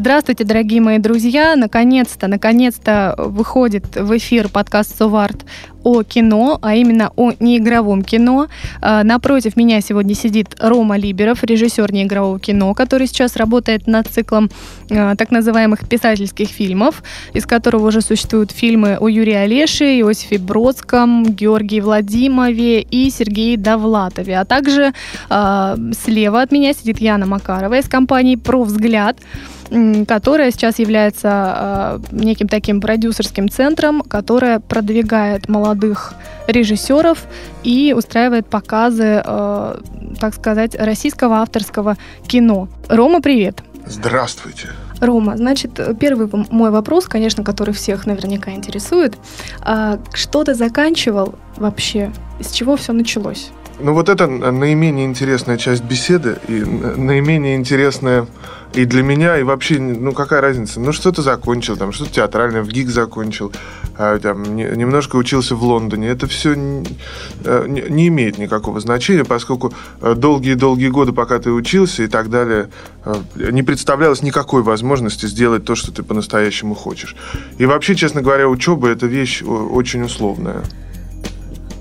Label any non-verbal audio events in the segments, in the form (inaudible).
Здравствуйте, дорогие мои друзья! Наконец-то, наконец-то выходит в эфир подкаст «Соварт» о кино, а именно о неигровом кино. А, напротив меня сегодня сидит Рома Либеров, режиссер неигрового кино, который сейчас работает над циклом а, так называемых писательских фильмов, из которого уже существуют фильмы о Юрии Олеше, Иосифе Бродском, Георгии Владимове и Сергее Довлатове. А также э, слева от меня сидит Яна Макарова из компании «Про взгляд», которая сейчас является э, неким таким продюсерским центром, которая продвигает молодых режиссеров и устраивает показы, э, так сказать, российского авторского кино. Рома, привет! Здравствуйте! Рома, значит, первый мой вопрос, конечно, который всех наверняка интересует. А что ты заканчивал вообще? С чего все началось? Ну вот это наименее интересная часть беседы и наименее интересная и для меня, и вообще, ну какая разница? Ну что ты закончил, там, что-то театральное, в ГИК закончил, а, там, не, немножко учился в Лондоне. Это все не, э, не имеет никакого значения, поскольку э, долгие-долгие годы, пока ты учился и так далее, э, не представлялось никакой возможности сделать то, что ты по-настоящему хочешь. И вообще, честно говоря, учеба – это вещь очень условная.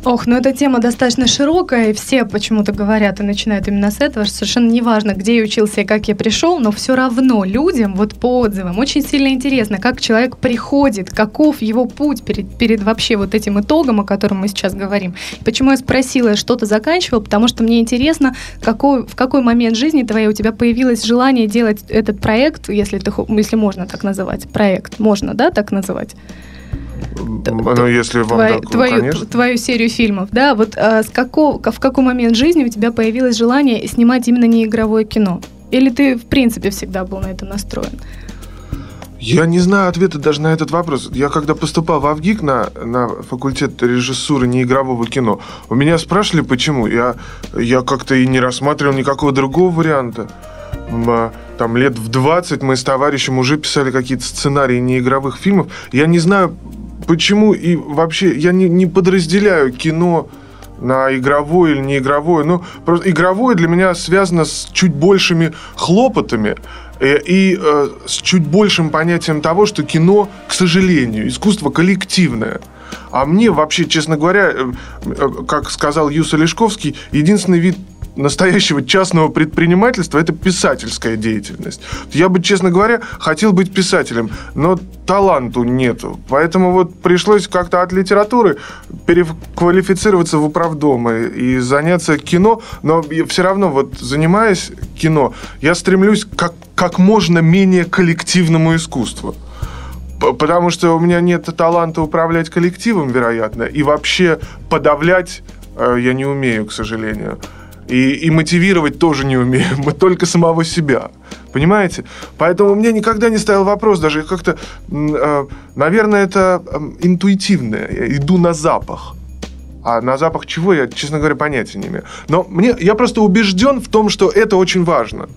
Ох, ну эта тема достаточно широкая, и все почему-то говорят и начинают именно с этого, что совершенно неважно, где я учился и как я пришел, но все равно людям, вот по отзывам, очень сильно интересно, как человек приходит, каков его путь перед, перед вообще вот этим итогом, о котором мы сейчас говорим. Почему я спросила, что ты заканчивал, потому что мне интересно, какой, в какой момент жизни твоей у тебя появилось желание делать этот проект, если, ты, если можно так называть, проект, можно, да, так называть? Ну, если вам твою, так, твою, конечно. твою серию фильмов, да, вот а, с какого, в какой момент жизни у тебя появилось желание снимать именно неигровое кино? Или ты, в принципе, всегда был на это настроен? Я не знаю ответа даже на этот вопрос. Я когда поступал в Авгик на, на факультет режиссуры неигрового кино, у меня спрашивали, почему. Я, я как-то и не рассматривал никакого другого варианта. А, там лет в 20 мы с товарищем уже писали какие-то сценарии неигровых фильмов. Я не знаю, почему и вообще я не, не подразделяю кино на игровое или неигровое. Ну, просто игровое для меня связано с чуть большими хлопотами и, э, и э, с чуть большим понятием того, что кино, к сожалению, искусство коллективное. А мне вообще, честно говоря, э, э, как сказал Юса Лешковский, единственный вид настоящего частного предпринимательства – это писательская деятельность. Я бы, честно говоря, хотел быть писателем, но таланту нету. Поэтому вот пришлось как-то от литературы переквалифицироваться в управдомы и заняться кино. Но все равно, вот занимаясь кино, я стремлюсь как, как можно менее коллективному искусству. Потому что у меня нет таланта управлять коллективом, вероятно, и вообще подавлять э, я не умею, к сожалению. И, и мотивировать тоже не умеем. (laughs) Мы только самого себя. Понимаете? Поэтому мне никогда не ставил вопрос, даже как-то, э, наверное, это интуитивное. Я иду на запах. А на запах чего я, честно говоря, понятия не имею. Но мне, я просто убежден в том, что это очень важно.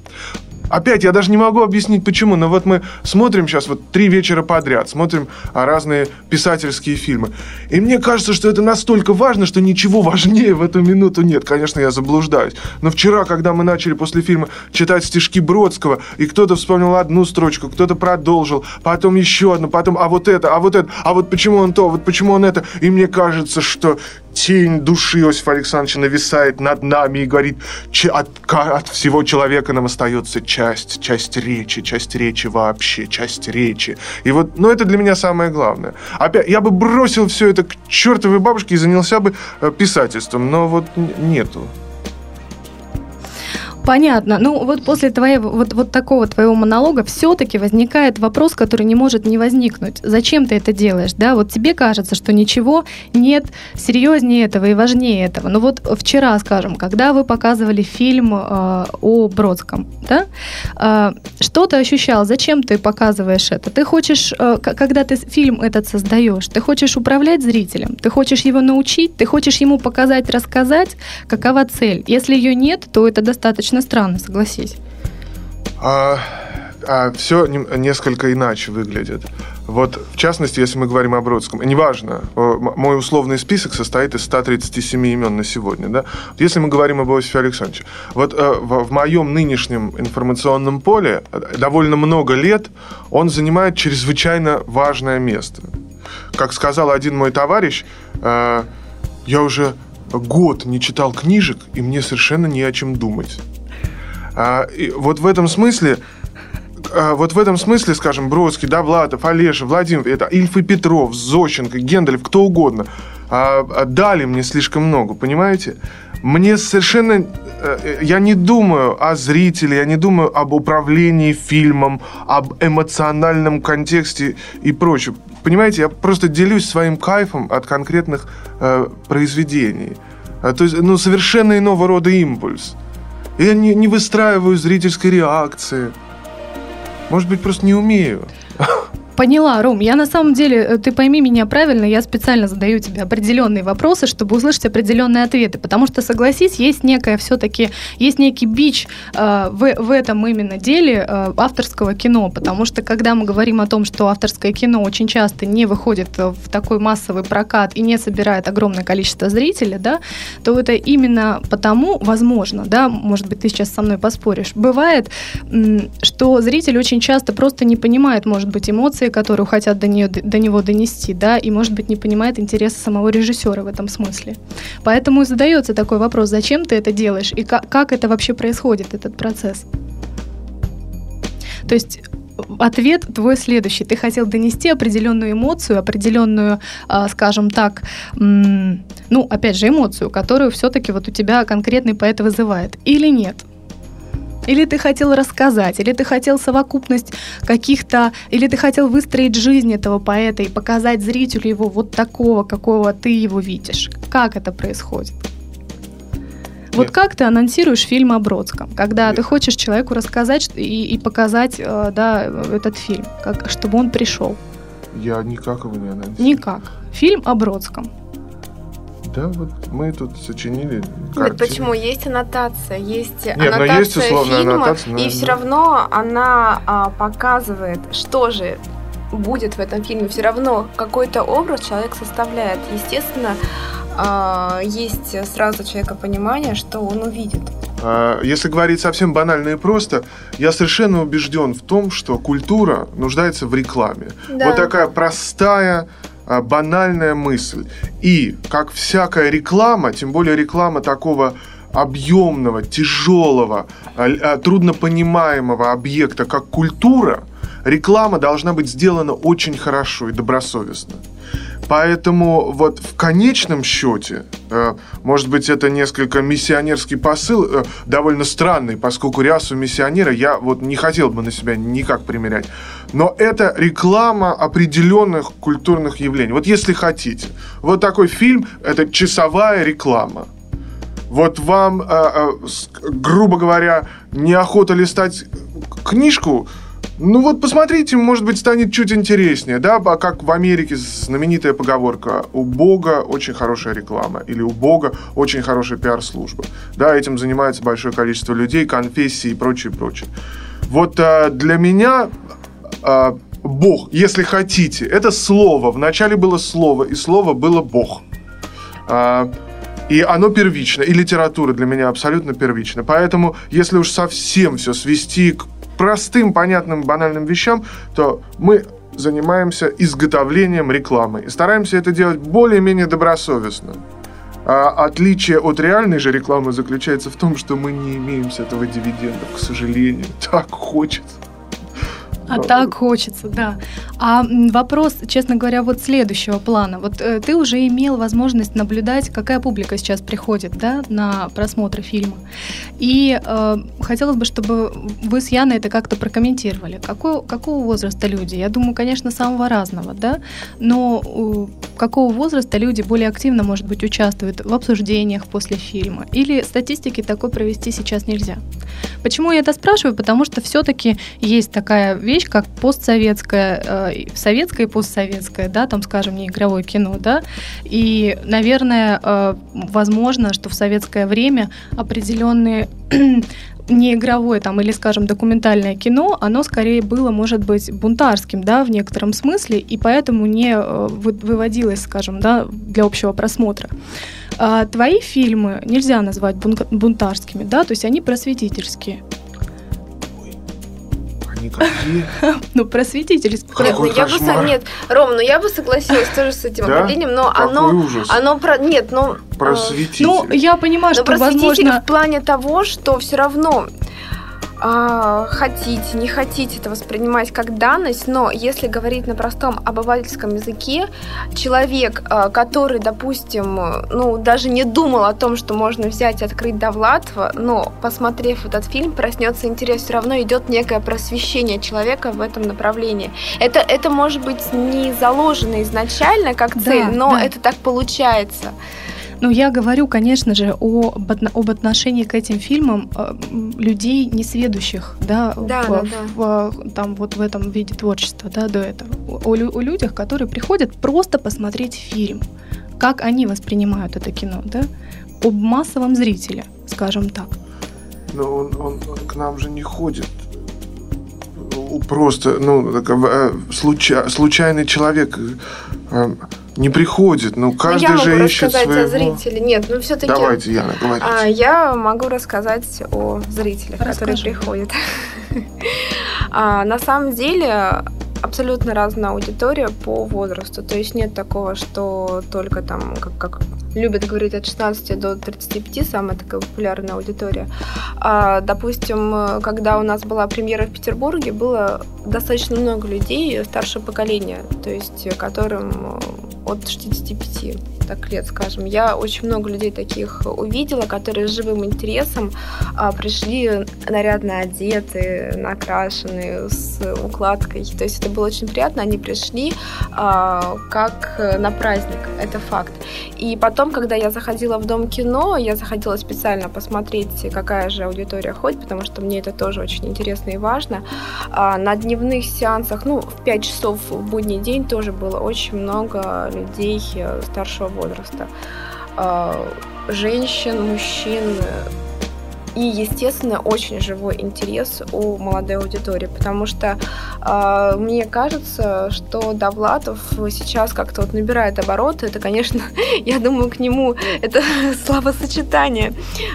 Опять, я даже не могу объяснить, почему, но вот мы смотрим сейчас вот три вечера подряд, смотрим а, разные писательские фильмы. И мне кажется, что это настолько важно, что ничего важнее в эту минуту нет. Конечно, я заблуждаюсь. Но вчера, когда мы начали после фильма читать стишки Бродского, и кто-то вспомнил одну строчку, кто-то продолжил, потом еще одну, потом, а вот это, а вот это, а вот почему он то, вот почему он это. И мне кажется, что тень души Иосифа Александровича нависает над нами и говорит, от, от всего человека нам остается часть, часть речи, часть речи вообще, часть речи. И вот, ну, это для меня самое главное. Опять, я бы бросил все это к чертовой бабушке и занялся бы э, писательством, но вот нету. Понятно. Ну, вот после твоего, вот, вот такого твоего монолога все-таки возникает вопрос, который не может не возникнуть. Зачем ты это делаешь, да? Вот тебе кажется, что ничего нет серьезнее этого и важнее этого. Но вот вчера, скажем, когда вы показывали фильм э, о Бродском, да, э, что ты ощущал? Зачем ты показываешь это? Ты хочешь, э, когда ты фильм этот создаешь, ты хочешь управлять зрителем, ты хочешь его научить, ты хочешь ему показать, рассказать, какова цель. Если ее нет, то это достаточно странно, согласись. А, а все несколько иначе выглядит. Вот, в частности, если мы говорим о Бродском, неважно, мой условный список состоит из 137 имен на сегодня, да? Если мы говорим об Иосифе Александровиче, вот э, в, в моем нынешнем информационном поле э, довольно много лет он занимает чрезвычайно важное место. Как сказал один мой товарищ, э, я уже год не читал книжек, и мне совершенно не о чем думать. А, и вот в этом смысле а, вот в этом смысле, скажем, Бродский, Довлатов, Олеша, Владимир, это Ильф и Петров, Зощенко, Гендалев, кто угодно, а, а, дали мне слишком много, понимаете? Мне совершенно... Э, я не думаю о зрителе, я не думаю об управлении фильмом, об эмоциональном контексте и прочем. Понимаете, я просто делюсь своим кайфом от конкретных э, произведений. То есть, ну, совершенно иного рода импульс. Я не, не выстраиваю зрительской реакции. Может быть, просто не умею. (laughs) Поняла, Ром. Я на самом деле, э, ты пойми меня правильно, я специально задаю тебе определенные вопросы, чтобы услышать определенные ответы. Потому что, согласись, есть некая все-таки, есть некий бич э, в, в этом именно деле э, авторского кино. Потому что, когда мы говорим о том, что авторское кино очень часто не выходит в такой массовый прокат и не собирает огромное количество зрителей, да, то это именно потому, возможно, да, может быть, ты сейчас со мной поспоришь, бывает, что зритель очень часто просто не понимает, может быть, эмоций, эмоции, которые хотят до, нее, до него донести, да, и, может быть, не понимает интереса самого режиссера в этом смысле. Поэтому и задается такой вопрос, зачем ты это делаешь, и как, как это вообще происходит, этот процесс. То есть ответ твой следующий. Ты хотел донести определенную эмоцию, определенную, а, скажем так, ну, опять же, эмоцию, которую все-таки вот у тебя конкретный поэт вызывает. Или нет? Или ты хотел рассказать, или ты хотел совокупность каких-то, или ты хотел выстроить жизнь этого поэта и показать зрителю его вот такого, какого ты его видишь. Как это происходит? Вот как ты анонсируешь фильм о Бродском, когда ты хочешь человеку рассказать и, и показать э, да, этот фильм, как, чтобы он пришел? Я никак его не анонсирую. Никак. Фильм о Бродском. Да, вот мы тут сочинили Нет, почему? Есть аннотация, есть Нет, аннотация но есть фильма, аннотация, но... и все равно она а, показывает, что же будет в этом фильме. Все равно какой-то образ человек составляет. Естественно, а, есть сразу человека понимание, что он увидит. А, если говорить совсем банально и просто, я совершенно убежден в том, что культура нуждается в рекламе. Да. Вот такая простая, банальная мысль. И, как всякая реклама, тем более реклама такого объемного, тяжелого, а, а, труднопонимаемого объекта, как культура, реклама должна быть сделана очень хорошо и добросовестно. Поэтому вот в конечном счете, э, может быть, это несколько миссионерский посыл, э, довольно странный, поскольку рясу миссионера я вот не хотел бы на себя никак примерять. Но это реклама определенных культурных явлений. Вот если хотите, вот такой фильм – это часовая реклама. Вот вам, э, грубо говоря, неохота листать книжку – ну вот посмотрите, может быть, станет чуть интереснее, да, а как в Америке знаменитая поговорка «У Бога очень хорошая реклама» или «У Бога очень хорошая пиар-служба». Да, этим занимается большое количество людей, конфессий и прочее, прочее. Вот а, для меня а, Бог, если хотите, это слово. Вначале было слово, и слово было Бог. А, и оно первично, и литература для меня абсолютно первична. Поэтому, если уж совсем все свести к простым, понятным, банальным вещам, то мы занимаемся изготовлением рекламы и стараемся это делать более-менее добросовестно. А отличие от реальной же рекламы заключается в том, что мы не имеем с этого дивидендов, к сожалению. Так хочется. А так хочется. да. А вопрос, честно говоря, вот следующего плана. Вот э, ты уже имел возможность наблюдать, какая публика сейчас приходит, да, на просмотры фильма. И э, хотелось бы, чтобы вы с Яной это как-то прокомментировали. Какой, какого возраста люди? Я думаю, конечно, самого разного, да, но э, какого возраста люди более активно, может быть, участвуют в обсуждениях после фильма? Или статистики такой провести сейчас нельзя? Почему я это спрашиваю? Потому что все-таки есть такая вещь, как постсоветское, э, советское и постсоветское, да, там, скажем, не игровое кино, да, и, наверное, э, возможно, что в советское время определенные (clears throat) не игровое там или, скажем, документальное кино, оно скорее было, может быть, бунтарским, да, в некотором смысле, и поэтому не э, выводилось, скажем, да, для общего просмотра. А твои фильмы нельзя назвать бунтарскими, да, то есть они просветительские. Они какие? (laughs) Ну, просветительские. Нет, ну, я бы, нет, Ром, ну я бы согласилась тоже с этим определением, но оно, оно про, нет, ну, э, просветитель. Ну, я понимаю, что, возможно... в плане того, что все равно а, хотите, не хотите это воспринимать как данность, но если говорить на простом обывательском языке, человек, а, который, допустим, ну, даже не думал о том, что можно взять и открыть Довлатова, но, посмотрев этот фильм, проснется интерес, все равно идет некое просвещение человека в этом направлении. Это, это может быть не заложено изначально как цель, да, но да. это так получается. Ну, я говорю, конечно же, о, об отношении к этим фильмам э, людей несведущих, да, да, в, да, да. В, там вот в этом виде творчества, да, до этого. О, о людях, которые приходят просто посмотреть фильм, как они воспринимают это кино, да, об массовом зрителе, скажем так. Но он, он, он к нам же не ходит просто, ну, э, случай, случайный человек э, не приходит. Ну, каждый ну, я же могу ищет рассказать своего... о зрителе. Нет, ну все-таки... Давайте, Яна, говорите. А, я могу рассказать о зрителях, Расскажи. которые приходят. (laughs) а, на самом деле абсолютно разная аудитория по возрасту. То есть нет такого, что только там, как, как любят говорить, от 16 до 35 самая такая популярная аудитория. А, допустим, когда у нас была премьера в Петербурге, было достаточно много людей старшего поколения, то есть которым от 65 так лет, скажем. Я очень много людей таких увидела, которые с живым интересом а, пришли нарядно одеты, накрашенные, с укладкой. То есть это было очень приятно. Они пришли а, как на праздник, это факт. И потом, когда я заходила в Дом кино, я заходила специально посмотреть, какая же аудитория ходит, потому что мне это тоже очень интересно и важно. А, на дневных сеансах, ну, в 5 часов в будний день тоже было очень много людей старшего возраста. А, женщин, мужчин, и, естественно, очень живой интерес у молодой аудитории, потому что э, мне кажется, что Довлатов сейчас как-то вот набирает обороты. Это, конечно, (laughs) я думаю, к нему это (laughs) словосочетание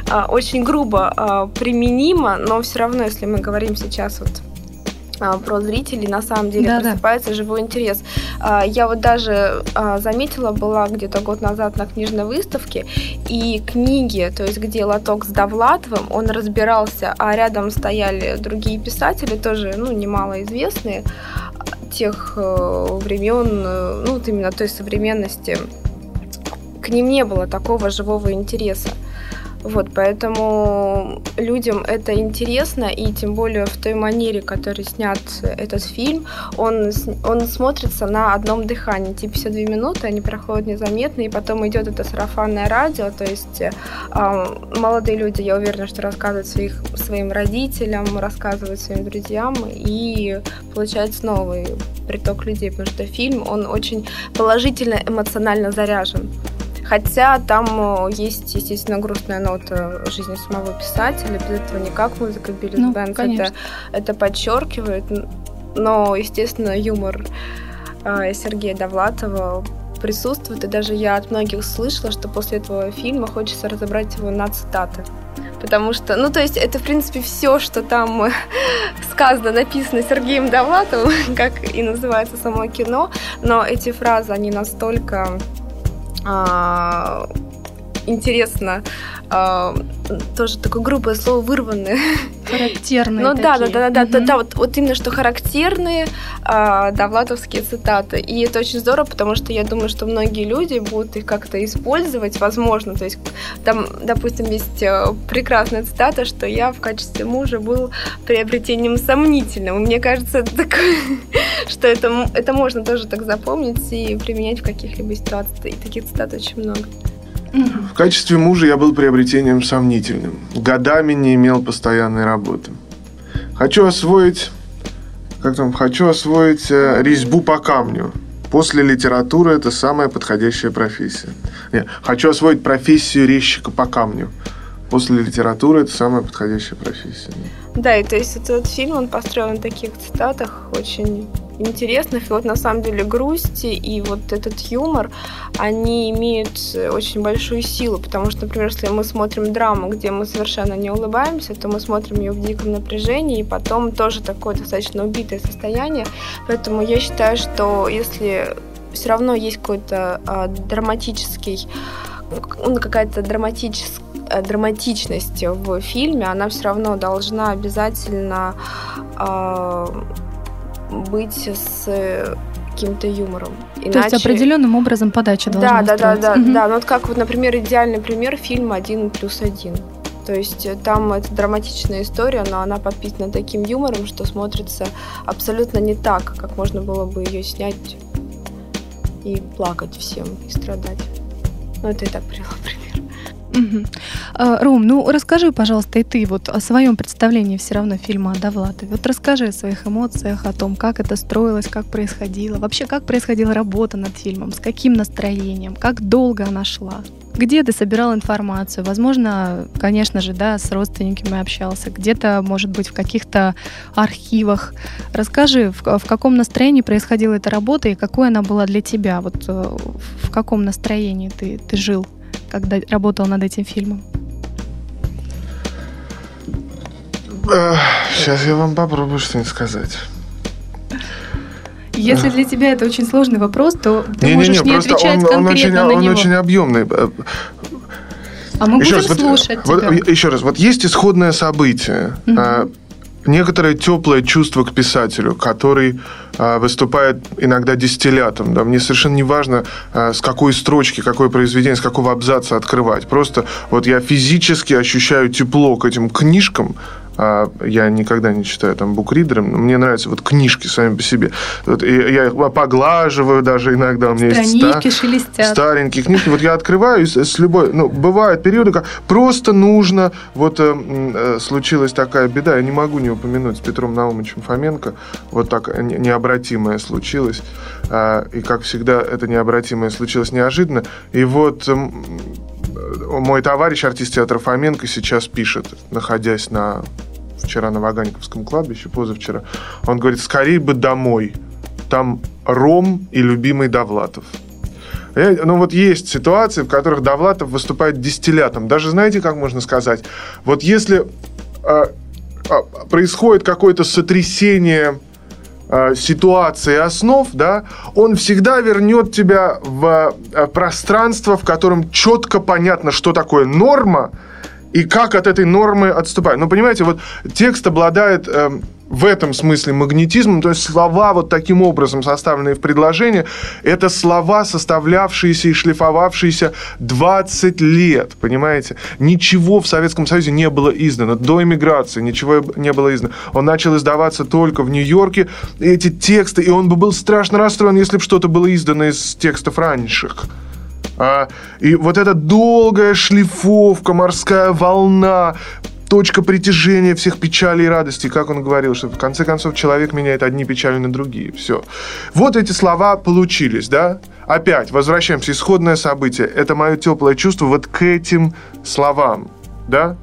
э, очень грубо э, применимо, но все равно, если мы говорим сейчас вот про зрителей на самом деле да, просыпается да. живой интерес. А, я вот даже а, заметила, была где-то год назад на книжной выставке, и книги, то есть где лоток с Довлатовым, он разбирался, а рядом стояли другие писатели, тоже ну, немало известные, тех э, времен, э, ну вот именно той современности. К ним не было такого живого интереса. Вот, поэтому людям это интересно, и тем более в той манере, которой снят этот фильм, он, он смотрится на одном дыхании. Типа 52 минуты, они проходят незаметно, и потом идет это сарафанное радио, то есть э, молодые люди, я уверена, что рассказывают своих, своим родителям, рассказывают своим друзьям, и получается новый приток людей, потому что фильм, он очень положительно, эмоционально заряжен. Хотя там э, есть, естественно, грустная нота жизни самого писателя. Без этого никак музыка Билли ну, Бенц это, это подчеркивает. Но, естественно, юмор э, Сергея Довлатова присутствует. И даже я от многих слышала, что после этого фильма хочется разобрать его на цитаты. Потому что, ну, то есть это, в принципе, все, что там (laughs) сказано, написано Сергеем Довлатовым, (laughs) как и называется само кино, но эти фразы, они настолько интересно, а, тоже такое грубое слово вырванное Характерные Ну да, да, да, да, да, да, вот, вот именно что характерные а, довлатовские цитаты. И это очень здорово, потому что я думаю, что многие люди будут их как-то использовать, возможно. То есть там, допустим, есть э, прекрасная цитата, что я в качестве мужа был приобретением сомнительным. И мне кажется, так, (laughs) что это, это можно тоже так запомнить и применять в каких-либо ситуациях. И таких цитат очень много. В качестве мужа я был приобретением сомнительным. Годами не имел постоянной работы. Хочу освоить, как там, хочу освоить э, резьбу по камню. После литературы это самая подходящая профессия. Нет, хочу освоить профессию резчика по камню. После литературы это самая подходящая профессия. Да, и то есть этот фильм, он построен на таких цитатах очень интересных. И вот на самом деле грусти и вот этот юмор, они имеют очень большую силу, потому что, например, если мы смотрим драму, где мы совершенно не улыбаемся, то мы смотрим ее в диком напряжении, и потом тоже такое достаточно убитое состояние. Поэтому я считаю, что если все равно есть какой-то а, драматический ну, какая-то драматическая драматичность в фильме, она все равно должна обязательно э, быть с каким-то юмором. Иначе... То есть определенным образом подача должна Да, да, да, да, угу. да. Ну вот как вот, например, идеальный пример фильма «Один плюс один». То есть э, там это драматичная история, но она подписана таким юмором, что смотрится абсолютно не так, как можно было бы ее снять и плакать всем, и страдать. Ну, это и так привела пример. Угу. Ром, ну расскажи, пожалуйста, и ты вот о своем представлении все равно фильма о Довлатове. Вот расскажи о своих эмоциях, о том, как это строилось, как происходило. Вообще, как происходила работа над фильмом, с каким настроением, как долго она шла. Где ты собирал информацию? Возможно, конечно же, да, с родственниками общался. Где-то, может быть, в каких-то архивах. Расскажи, в, в каком настроении происходила эта работа и какой она была для тебя? Вот э, в каком настроении ты, ты жил? Когда работал над этим фильмом? Сейчас я вам попробую что-нибудь сказать. Если для тебя это очень сложный вопрос, то ты не, можешь не, не, не отвечать он, конкретно он очень, на он него. очень объемный. А мы еще будем раз, слушать вот, тебя. Вот, еще раз, вот есть исходное событие. Угу некоторое теплое чувство к писателю, который а, выступает иногда дистиллятом. Да? Мне совершенно не важно, а, с какой строчки, какое произведение, с какого абзаца открывать. Просто вот я физически ощущаю тепло к этим книжкам, а я никогда не читаю там букридером, мне нравятся вот книжки сами по себе. Вот, и я их поглаживаю даже иногда. У меня Странички есть ста- шелестят. старенькие книжки. Вот я открываю с, с любой... Ну, бывают периоды, как просто нужно... Вот э, э, случилась такая беда, я не могу не упомянуть с Петром Наумовичем Фоменко. Вот так необратимое случилось. Э, и, как всегда, это необратимое случилось неожиданно. И вот... Э, мой товарищ, артист театра Фоменко, сейчас пишет, находясь на вчера на Ваганьковском кладбище, позавчера. Он говорит, скорее бы домой. Там Ром и любимый Довлатов. Ну вот есть ситуации, в которых Довлатов выступает дистиллятом. Даже знаете, как можно сказать? Вот если э, э, происходит какое-то сотрясение э, ситуации основ, да, он всегда вернет тебя в э, пространство, в котором четко понятно, что такое норма, и как от этой нормы отступать. Ну, понимаете, вот текст обладает э, в этом смысле магнетизмом, то есть слова вот таким образом составленные в предложение, это слова, составлявшиеся и шлифовавшиеся 20 лет, понимаете? Ничего в Советском Союзе не было издано, до эмиграции ничего не было издано. Он начал издаваться только в Нью-Йорке, эти тексты, и он бы был страшно расстроен, если бы что-то было издано из текстов раньших. А, и вот эта долгая шлифовка, морская волна, точка притяжения всех печалей и радостей, как он говорил, что в конце концов человек меняет одни печали на другие. Все. Вот эти слова получились, да? Опять, возвращаемся, исходное событие. Это мое теплое чувство вот к этим словам, да?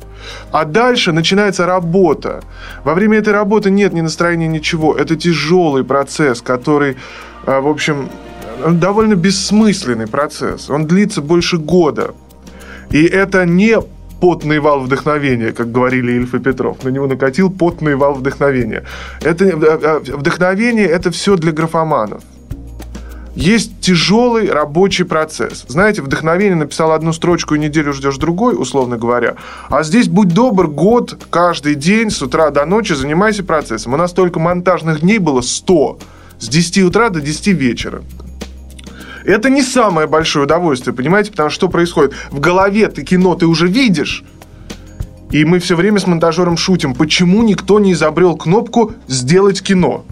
А дальше начинается работа. Во время этой работы нет ни настроения, ничего. Это тяжелый процесс, который, а, в общем, довольно бессмысленный процесс. Он длится больше года. И это не потный вал вдохновения, как говорили Ильф и Петров. На него накатил потный вал вдохновения. Это, э, э, вдохновение – это все для графоманов. есть тяжелый рабочий процесс. Знаете, вдохновение написал одну строчку и неделю ждешь другой, условно говоря. А здесь, будь добр, год, каждый день, с утра до ночи занимайся процессом. У нас только монтажных дней было 100. С 10 утра до 10 вечера. Это не самое большое удовольствие, понимаете? Потому что что происходит? В голове ты кино ты уже видишь. И мы все время с монтажером шутим, почему никто не изобрел кнопку «Сделать кино»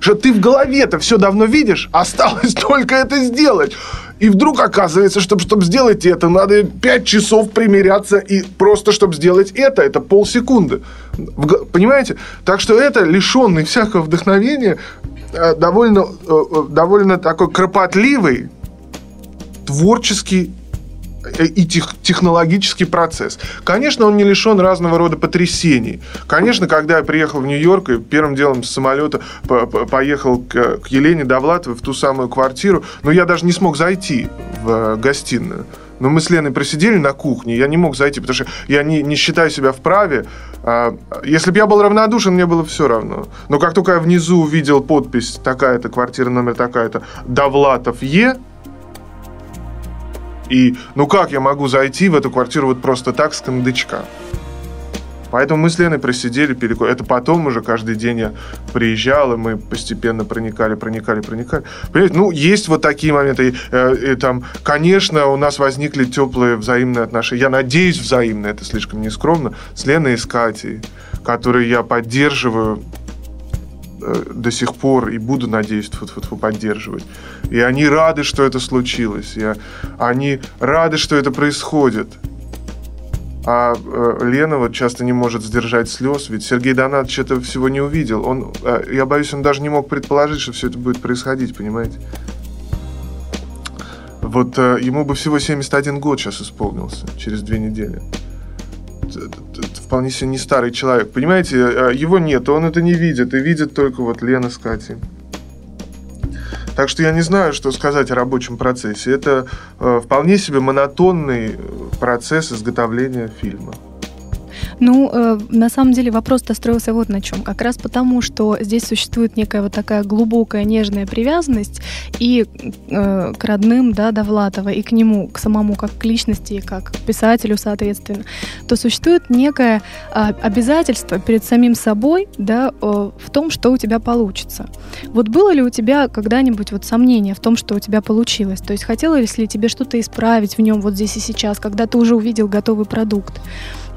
что ты в голове-то все давно видишь, (laughs) осталось только это сделать. И вдруг оказывается, что чтобы сделать это, надо 5 часов примеряться, и просто чтобы сделать это, это полсекунды. Понимаете? Так что это лишенный всякого вдохновения, довольно, э, э, довольно такой кропотливый, творческий и тех, технологический процесс. Конечно, он не лишен разного рода потрясений. Конечно, когда я приехал в Нью-Йорк и первым делом с самолета поехал к, к Елене Довлатовой в ту самую квартиру, но я даже не смог зайти в гостиную. Но мы с Леной просидели на кухне, я не мог зайти, потому что я не, не считаю себя вправе. А, если бы я был равнодушен, мне было все равно. Но как только я внизу увидел подпись такая-то, квартира номер такая-то, Довлатов Е, и ну как я могу зайти в эту квартиру вот просто так с кондычка? Поэтому мы с Леной просидели, переко... это потом уже каждый день я приезжал, и мы постепенно проникали, проникали, проникали. Понимаете, ну, есть вот такие моменты. И, э, и, там, конечно, у нас возникли теплые взаимные отношения. Я надеюсь, взаимные, это слишком нескромно, с Леной и с Катей, которые я поддерживаю Э, до сих пор и буду, надеюсь, фу -фу -фу, поддерживать. И они рады, что это случилось. И они рады, что это происходит. А э, Лена вот часто не может сдержать слез, ведь Сергей Донатович этого всего не увидел. Он, э, я боюсь, он даже не мог предположить, что все это будет происходить, понимаете? Вот э, ему бы всего 71 год сейчас исполнился, через две недели вполне себе не старый человек. Понимаете, его нет, он это не видит, и видит только вот Лена с Катей. Так что я не знаю, что сказать о рабочем процессе. Это э, вполне себе монотонный э, процесс изготовления фильма. Ну, э, на самом деле вопрос-то строился вот на чем. Как раз потому, что здесь существует некая вот такая глубокая нежная привязанность и э, к родным, да, Довлатова, и к нему, к самому как к личности, как к писателю, соответственно, то существует некое э, обязательство перед самим собой, да, э, в том, что у тебя получится. Вот было ли у тебя когда-нибудь вот сомнение в том, что у тебя получилось? То есть хотелось ли тебе что-то исправить в нем вот здесь и сейчас, когда ты уже увидел готовый продукт?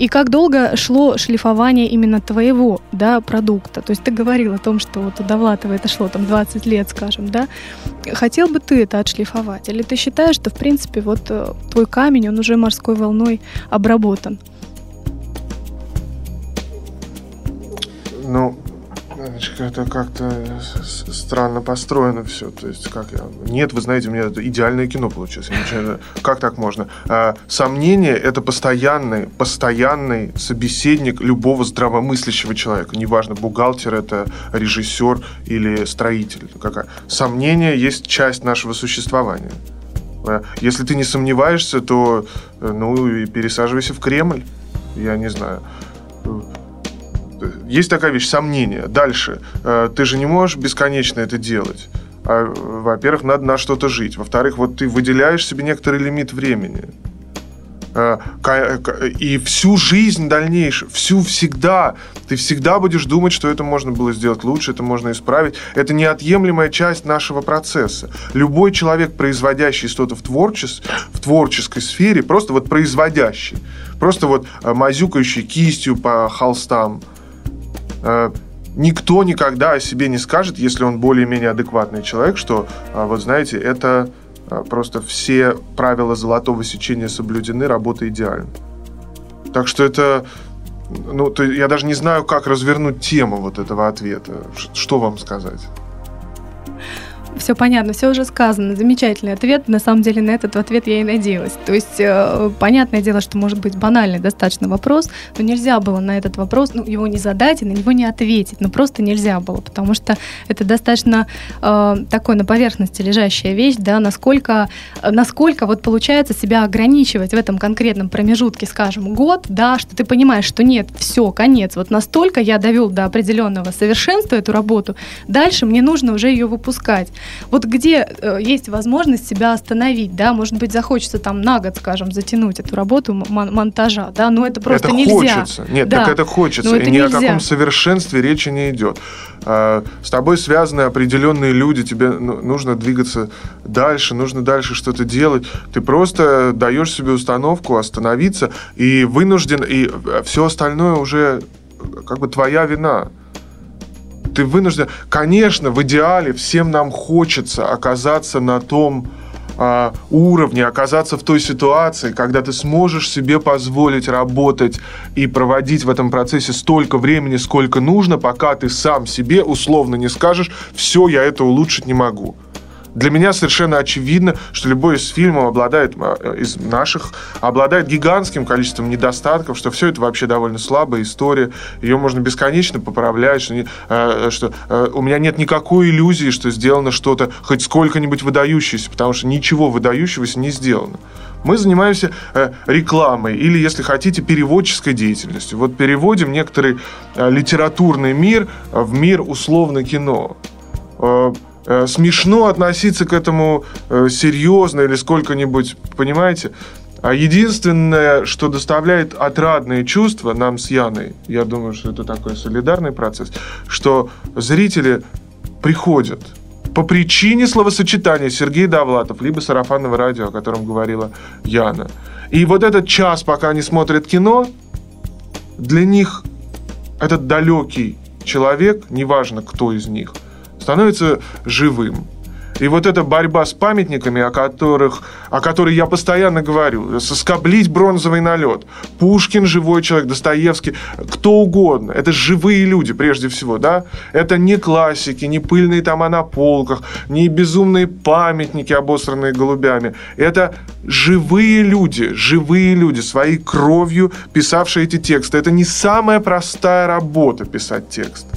И как долго шло шлифование именно твоего да, продукта? То есть ты говорил о том, что вот у Довлатова это шло там 20 лет, скажем, да? Хотел бы ты это отшлифовать? Или ты считаешь, что, в принципе, вот э, твой камень, он уже морской волной обработан? Это как-то странно построено все. То есть, как я... Нет, вы знаете, у меня это идеальное кино получилось. Ничего... Как так можно? А, сомнение – это постоянный, постоянный собеседник любого здравомыслящего человека. Неважно, бухгалтер это, режиссер или строитель. Какая. Сомнение есть часть нашего существования. А, если ты не сомневаешься, то э, ну и пересаживайся в Кремль. Я не знаю есть такая вещь, сомнение. Дальше. Э, ты же не можешь бесконечно это делать. А, во-первых, надо на что-то жить. Во-вторых, вот ты выделяешь себе некоторый лимит времени. Э, и всю жизнь дальнейшую, всю всегда, ты всегда будешь думать, что это можно было сделать лучше, это можно исправить. Это неотъемлемая часть нашего процесса. Любой человек, производящий что-то в, творчес... в творческой сфере, просто вот производящий, просто вот э, мазюкающий кистью по холстам, никто никогда о себе не скажет, если он более-менее адекватный человек, что, э, вот знаете, это э, просто все правила золотого сечения соблюдены, работа идеальна. Так что это, ну, то я даже не знаю, как развернуть тему вот этого ответа. Что вам сказать? Все понятно, все уже сказано. Замечательный ответ. На самом деле на этот ответ я и надеялась. То есть, э, понятное дело, что может быть банальный достаточно вопрос, но нельзя было на этот вопрос, ну, его не задать и на него не ответить. Ну, просто нельзя было, потому что это достаточно э, такой на поверхности лежащая вещь, да, насколько, насколько вот получается себя ограничивать в этом конкретном промежутке, скажем, год, да, что ты понимаешь, что нет, все, конец. Вот настолько я довел до определенного совершенства эту работу, дальше мне нужно уже ее выпускать. Вот где э, есть возможность себя остановить, да, может быть, захочется там на год, скажем, затянуть эту работу мон- монтажа, да, но это просто это нельзя. Хочется. Нет, да. так это хочется, это и ни нельзя. о каком совершенстве речи не идет. А, с тобой связаны определенные люди, тебе ну, нужно двигаться дальше, нужно дальше что-то делать. Ты просто даешь себе установку остановиться и вынужден, и все остальное уже как бы твоя вина. Ты вынужден... Конечно, в идеале всем нам хочется оказаться на том э, уровне, оказаться в той ситуации, когда ты сможешь себе позволить работать и проводить в этом процессе столько времени, сколько нужно, пока ты сам себе условно не скажешь, все, я это улучшить не могу. Для меня совершенно очевидно, что любой из фильмов обладает, э, из наших, обладает гигантским количеством недостатков, что все это вообще довольно слабая история, ее можно бесконечно поправлять, что, э, что э, у меня нет никакой иллюзии, что сделано что-то хоть сколько-нибудь выдающееся, потому что ничего выдающегося не сделано. Мы занимаемся рекламой или, если хотите, переводческой деятельностью. Вот переводим некоторый литературный мир в мир условно кино. Э, смешно относиться к этому э, серьезно или сколько-нибудь, понимаете? А единственное, что доставляет отрадные чувства нам с Яной, я думаю, что это такой солидарный процесс, что зрители приходят по причине словосочетания Сергей Довлатов, либо сарафанного радио, о котором говорила Яна. И вот этот час, пока они смотрят кино, для них этот далекий человек, неважно кто из них – становится живым. И вот эта борьба с памятниками, о, которых, о которой я постоянно говорю, соскоблить бронзовый налет, Пушкин живой человек, Достоевский, кто угодно, это живые люди прежде всего, да? Это не классики, не пыльные тома на полках, не безумные памятники, обосранные голубями. Это живые люди, живые люди, своей кровью писавшие эти тексты. Это не самая простая работа писать текст.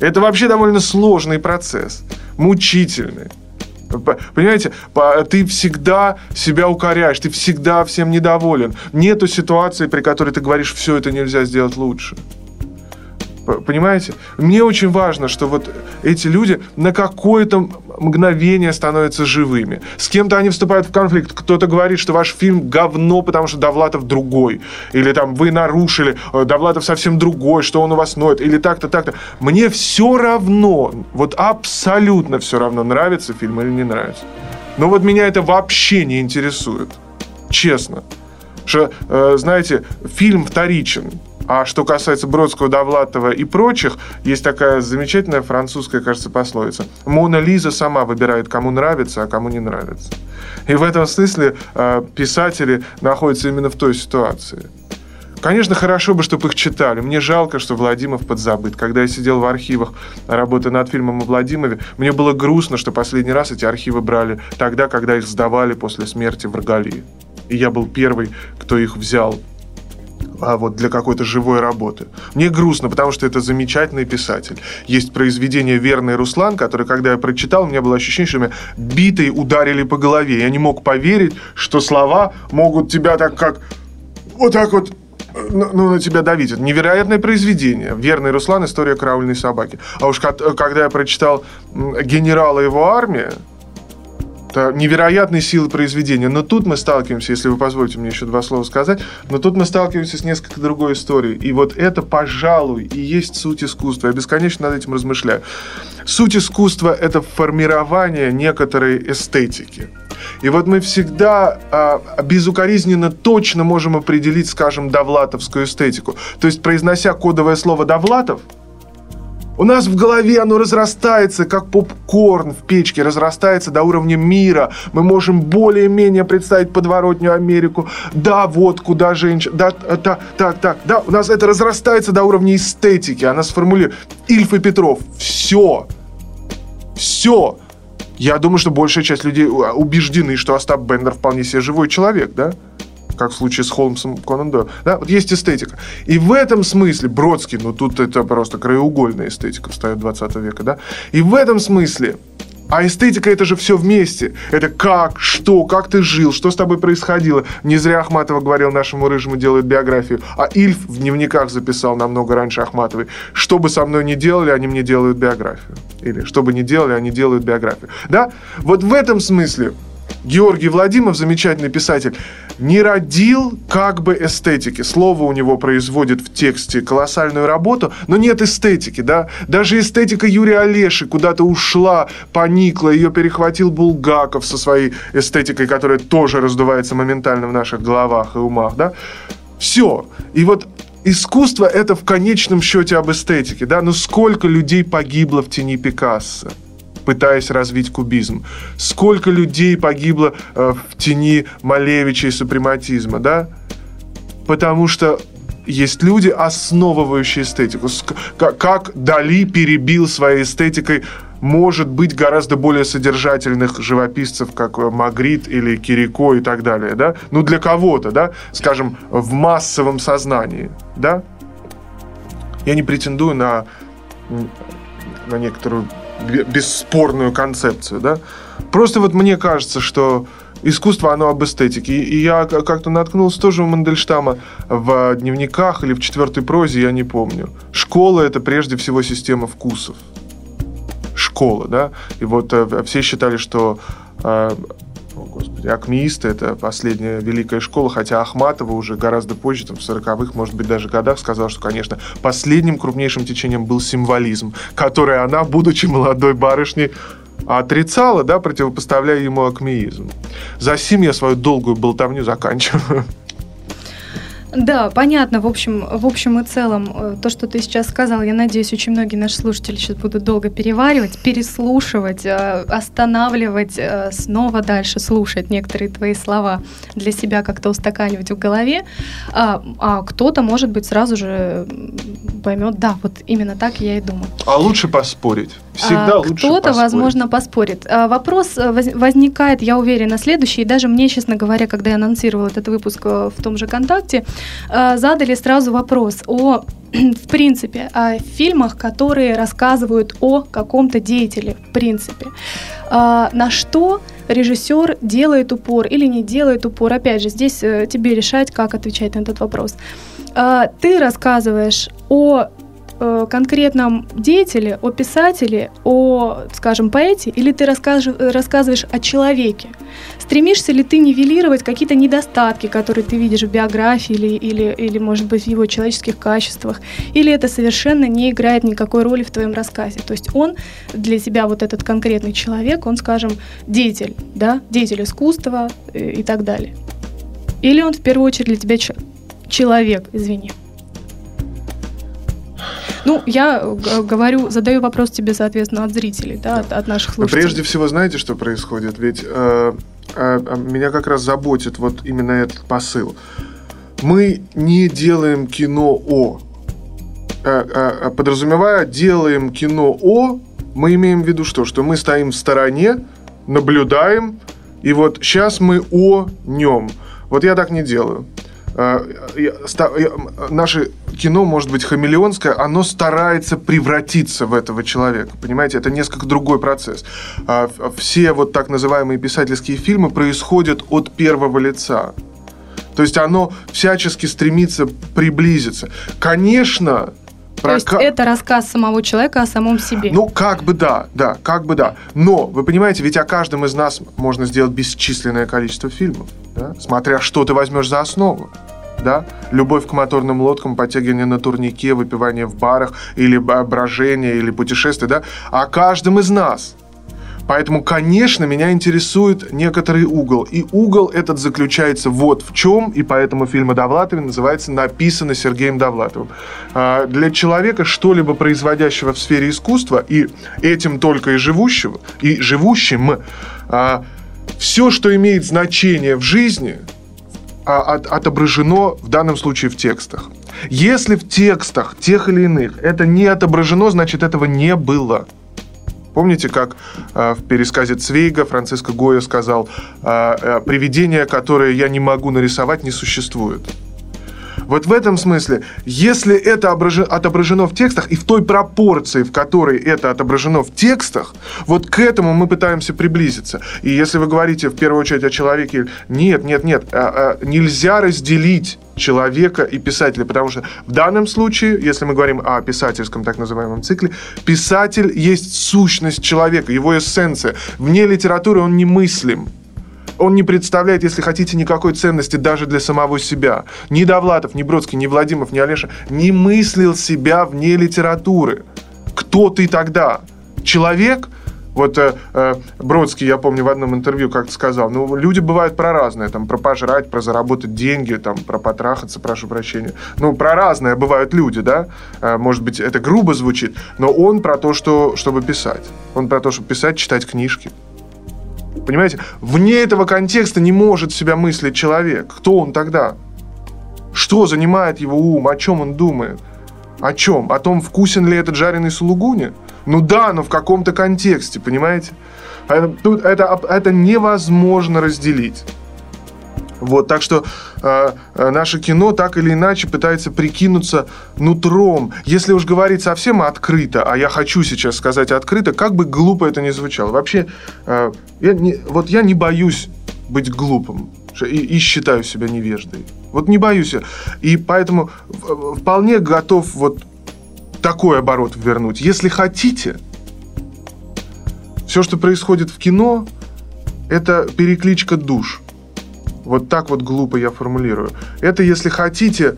Это вообще довольно сложный процесс, мучительный. Понимаете, ты всегда себя укоряешь, ты всегда всем недоволен. Нету ситуации, при которой ты говоришь, все это нельзя сделать лучше. Понимаете? Мне очень важно, что вот эти люди на какое-то мгновение становятся живыми. С кем-то они вступают в конфликт. Кто-то говорит, что ваш фильм говно, потому что Довлатов другой. Или там вы нарушили, э, Довлатов совсем другой, что он у вас ноет. Или так-то, так-то. Мне все равно, вот абсолютно все равно, нравится фильм или не нравится. Но вот меня это вообще не интересует. Честно. Что, э, знаете, фильм вторичен. А что касается Бродского, Довлатова и прочих, есть такая замечательная французская, кажется, пословица. Мона Лиза сама выбирает, кому нравится, а кому не нравится. И в этом смысле э, писатели находятся именно в той ситуации. Конечно, хорошо бы, чтобы их читали. Мне жалко, что Владимир подзабыт. Когда я сидел в архивах, работая над фильмом о Владимире, мне было грустно, что последний раз эти архивы брали тогда, когда их сдавали после смерти в Рогалии. И я был первый, кто их взял а вот для какой-то живой работы. Мне грустно, потому что это замечательный писатель. Есть произведение «Верный Руслан», которое, когда я прочитал, у меня было ощущение, что меня битой ударили по голове. Я не мог поверить, что слова могут тебя так как... Вот так вот ну, ну, на тебя давить. Это невероятное произведение. «Верный Руслан. История караульной собаки». А уж когда я прочитал «Генерала его армия», это невероятной силы произведения. Но тут мы сталкиваемся, если вы позволите мне еще два слова сказать, но тут мы сталкиваемся с несколько другой историей. И вот это, пожалуй, и есть суть искусства. Я бесконечно над этим размышляю. Суть искусства – это формирование некоторой эстетики. И вот мы всегда а, безукоризненно точно можем определить, скажем, довлатовскую эстетику. То есть, произнося кодовое слово «довлатов», у нас в голове оно разрастается, как попкорн в печке, разрастается до уровня мира. Мы можем более-менее представить подворотню Америку. Да, вот куда женщина. Да, так, так, так. Да, у нас это разрастается до уровня эстетики. Она сформулирует. Ильф и Петров. Все. Все. Я думаю, что большая часть людей убеждены, что Остап Бендер вполне себе живой человек, да? Как в случае с Холмсом Конан Дойл. Да, вот есть эстетика. И в этом смысле Бродский, ну тут это просто краеугольная эстетика встает 20 века, да, и в этом смысле А эстетика это же все вместе. Это как, что, как ты жил, что с тобой происходило. Не зря Ахматова говорил, нашему рыжему делают биографию. А Ильф в дневниках записал намного раньше Ахматовой. Что бы со мной ни делали, они мне делают биографию. Или что бы ни делали, они делают биографию. Да? Вот в этом смысле Георгий Владимиров, замечательный писатель, не родил как бы эстетики. Слово у него производит в тексте колоссальную работу, но нет эстетики, да. Даже эстетика Юрия Олеши куда-то ушла, поникла, ее перехватил Булгаков со своей эстетикой, которая тоже раздувается моментально в наших головах и умах, да. Все. И вот искусство это в конечном счете об эстетике, да. Но сколько людей погибло в тени Пикассо? Пытаясь развить кубизм. Сколько людей погибло э, в тени Малевича и супрематизма, да? Потому что есть люди, основывающие эстетику. Как Дали перебил своей эстетикой может быть гораздо более содержательных живописцев, как Магрит или Кирико и так далее, да? Ну, для кого-то, да? Скажем, в массовом сознании, да? Я не претендую на, на некоторую бесспорную концепцию, да. Просто вот мне кажется, что искусство, оно об эстетике. И я как-то наткнулся тоже у Мандельштама в дневниках или в четвертой прозе, я не помню. Школа – это прежде всего система вкусов. Школа, да. И вот э, все считали, что э, господи, акмеисты – это последняя великая школа, хотя Ахматова уже гораздо позже, там, в 40-х, может быть, даже годах сказала, что, конечно, последним крупнейшим течением был символизм, который она, будучи молодой барышней, отрицала, да, противопоставляя ему акмеизм. За сим я свою долгую болтовню заканчиваю. Да, понятно. В общем, в общем и целом, э, то, что ты сейчас сказал, я надеюсь, очень многие наши слушатели сейчас будут долго переваривать, переслушивать, э, останавливать, э, снова дальше слушать некоторые твои слова для себя как-то устаканивать в голове. А, а кто-то, может быть, сразу же поймет, да, вот именно так я и думаю. А лучше поспорить. Всегда а, лучше Кто-то, возможно, поспорит. А, вопрос возникает, я уверена, следующий. И даже мне, честно говоря, когда я анонсировала этот выпуск в том же ВКонтакте, Э, задали сразу вопрос о, (clears throat) в принципе, о фильмах, которые рассказывают о каком-то деятеле, в принципе. Э, на что режиссер делает упор или не делает упор. Опять же, здесь э, тебе решать, как отвечать на этот вопрос. Ты рассказываешь о конкретном деятеле, о писателе, о, скажем, поэте, или ты рассказываешь о человеке? Стремишься ли ты нивелировать какие-то недостатки, которые ты видишь в биографии или, или, или, может быть, в его человеческих качествах? Или это совершенно не играет никакой роли в твоем рассказе? То есть он для тебя, вот этот конкретный человек, он, скажем, деятель, да, деятель искусства и, э, и так далее. Или он в первую очередь для тебя человек, извини. Ну, я э, говорю, задаю вопрос тебе, соответственно, от зрителей, да. От, от наших слушателей. Прежде всего, знаете, что происходит? Ведь э, э, меня как раз заботит вот именно этот посыл. Мы не делаем кино о. Э, э, подразумевая, делаем кино о, мы имеем в виду что? Что мы стоим в стороне, наблюдаем, и вот сейчас мы о нем. Вот я так не делаю. Э, наше кино, может быть, хамелеонское, оно старается превратиться в этого человека. Понимаете, это несколько другой процесс. А, все вот так называемые писательские фильмы происходят от первого лица. То есть оно всячески стремится приблизиться. Конечно, то есть это рассказ самого человека о самом себе. Ну, как бы да, да, как бы да. Но, вы понимаете, ведь о каждом из нас можно сделать бесчисленное количество фильмов, да? смотря что ты возьмешь за основу да? Любовь к моторным лодкам, подтягивание на турнике, выпивание в барах, или брожение, или путешествие, да? О каждом из нас. Поэтому, конечно, меня интересует некоторый угол. И угол этот заключается вот в чем, и поэтому фильм о Довлатове называется «Написано Сергеем Довлатовым». А, для человека, что-либо производящего в сфере искусства, и этим только и живущего, и живущим, а, все, что имеет значение в жизни – а, от, отображено в данном случае в текстах. Если в текстах тех или иных это не отображено, значит этого не было. Помните, как э, в пересказе Цвейга Франциско Гойо сказал, э, э, привидение, которое я не могу нарисовать, не существует. Вот в этом смысле, если это отображено в текстах и в той пропорции, в которой это отображено в текстах, вот к этому мы пытаемся приблизиться. И если вы говорите в первую очередь о человеке, нет, нет, нет, а, нельзя разделить человека и писателя, потому что в данном случае, если мы говорим о писательском так называемом цикле, писатель есть сущность человека, его эссенция. Вне литературы он немыслим он не представляет, если хотите, никакой ценности даже для самого себя. Ни Довлатов, ни Бродский, ни Владимиров, ни Олеша не мыслил себя вне литературы. Кто ты тогда? Человек? Вот э, э, Бродский, я помню, в одном интервью как-то сказал, ну, люди бывают про разное, там, про пожрать, про заработать деньги, там, про потрахаться, прошу прощения. Ну, про разное бывают люди, да? Э, может быть, это грубо звучит, но он про то, что, чтобы писать. Он про то, чтобы писать, читать книжки. Понимаете? Вне этого контекста не может себя мыслить человек. Кто он тогда? Что занимает его ум? О чем он думает? О чем? О том, вкусен ли этот жареный сулугуни? Ну да, но в каком-то контексте, понимаете? Это, тут это, это невозможно разделить. Вот, так что э, наше кино так или иначе пытается прикинуться нутром. Если уж говорить совсем открыто, а я хочу сейчас сказать открыто, как бы глупо это ни звучало. Вообще, э, я не, вот я не боюсь быть глупым и, и считаю себя невеждой. Вот не боюсь. И поэтому вполне готов вот такой оборот вернуть. Если хотите, все, что происходит в кино, это перекличка душ – вот так вот глупо я формулирую. Это, если хотите,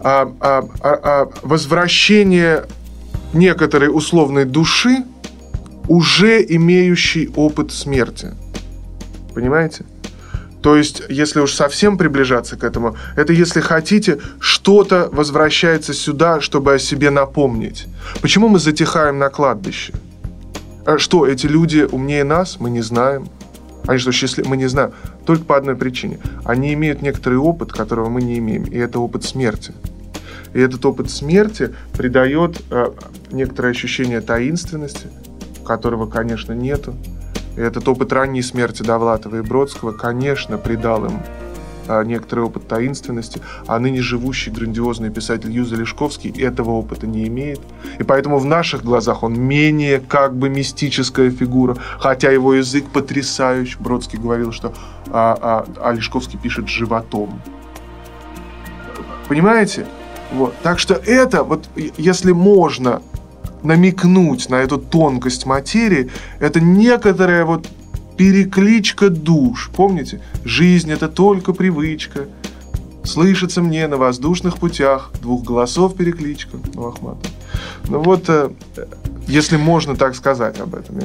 а, а, а, а, возвращение некоторой условной души, уже имеющей опыт смерти. Понимаете? То есть, если уж совсем приближаться к этому, это, если хотите, что-то возвращается сюда, чтобы о себе напомнить. Почему мы затихаем на кладбище? А что, эти люди умнее нас? Мы не знаем. Они что, счастливы? Мы не знаем. Только по одной причине. Они имеют некоторый опыт, которого мы не имеем. И это опыт смерти. И этот опыт смерти придает э, некоторое ощущение таинственности, которого, конечно, нету. Этот опыт ранней смерти Довлатова и Бродского, конечно, придал им а, некоторый опыт таинственности, а ныне живущий грандиозный писатель Юза Лешковский этого опыта не имеет. И поэтому в наших глазах он менее как бы мистическая фигура, хотя его язык потрясающий. Бродский говорил, что а, а, а Лешковский пишет животом. Понимаете? Вот. Так что это, вот если можно намекнуть на эту тонкость материи, это некоторая вот перекличка душ. Помните? Жизнь — это только привычка. Слышится мне на воздушных путях двух голосов перекличка. Ну, Ахматов. Ну вот, э, если можно так сказать об этом.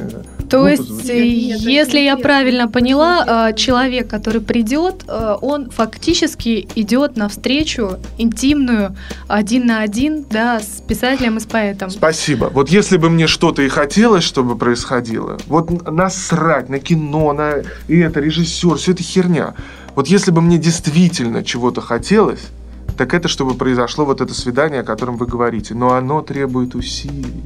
То ну, есть, э, если я правильно поняла, э, человек, который придет, он фактически идет навстречу интимную один на один, да, с писателем и с поэтом. Спасибо. Вот если бы мне что-то и хотелось, чтобы происходило, вот насрать на кино, на и это режиссер, все это херня. Вот если бы мне действительно чего-то хотелось, так это чтобы произошло вот это свидание, о котором вы говорите. Но оно требует усилий.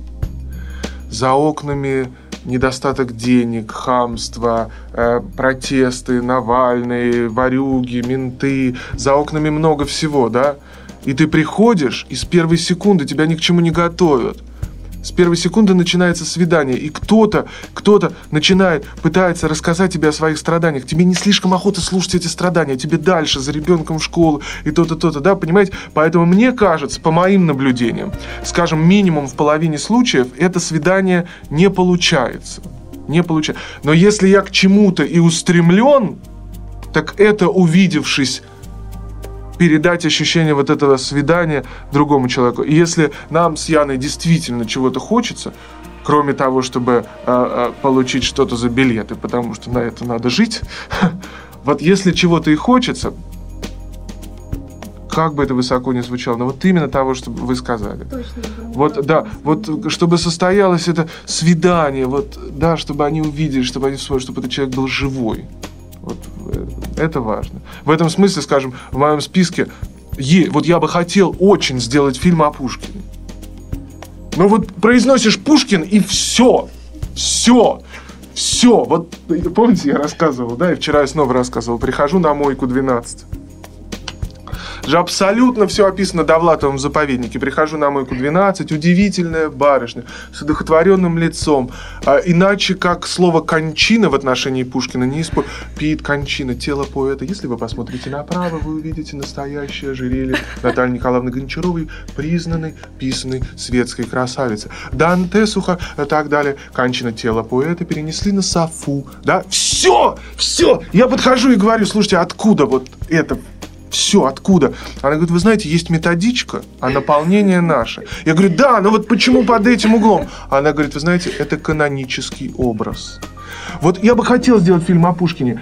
За окнами недостаток денег, хамство, э, протесты, Навальные, варюги, менты. За окнами много всего, да? И ты приходишь, и с первой секунды тебя ни к чему не готовят – с первой секунды начинается свидание, и кто-то, кто-то начинает, пытается рассказать тебе о своих страданиях. Тебе не слишком охота слушать эти страдания, тебе дальше, за ребенком в школу и то-то, то-то, да, понимаете? Поэтому мне кажется, по моим наблюдениям, скажем, минимум в половине случаев это свидание не получается. Не получается. Но если я к чему-то и устремлен, так это увидевшись передать ощущение вот этого свидания другому человеку. И если нам с Яной действительно чего-то хочется, кроме того, чтобы э, э, получить что-то за билеты, потому что на это надо жить, (laughs) вот если чего-то и хочется, как бы это высоко не звучало, но вот именно того, что вы сказали. Точно. Вот, да, вот чтобы состоялось это свидание, вот, да, чтобы они увидели, чтобы они вспомнили, чтобы этот человек был живой. Э, это важно. В этом смысле, скажем, в моем списке е, вот я бы хотел очень сделать фильм о Пушкине. Но вот произносишь Пушкин и все, все, все. Вот помните, я рассказывал, да, и вчера я снова рассказывал. Прихожу на мойку 12. Же абсолютно все описано Довлатовым в заповеднике. Прихожу на мойку 12, удивительная барышня с одухотворенным лицом. А, иначе как слово «кончина» в отношении Пушкина не использует. Пит кончина, тело поэта. Если вы посмотрите направо, вы увидите настоящее ожерелье Натальи Николаевны Гончаровой, признанной, писанной светской красавицы. Данте Сухо, и так далее. Кончина тело поэта перенесли на Софу. Да, все, все. Я подхожу и говорю, слушайте, откуда вот это все, откуда? Она говорит, вы знаете, есть методичка, а наполнение наше. Я говорю, да, но вот почему под этим углом? Она говорит, вы знаете, это канонический образ. Вот я бы хотел сделать фильм о Пушкине.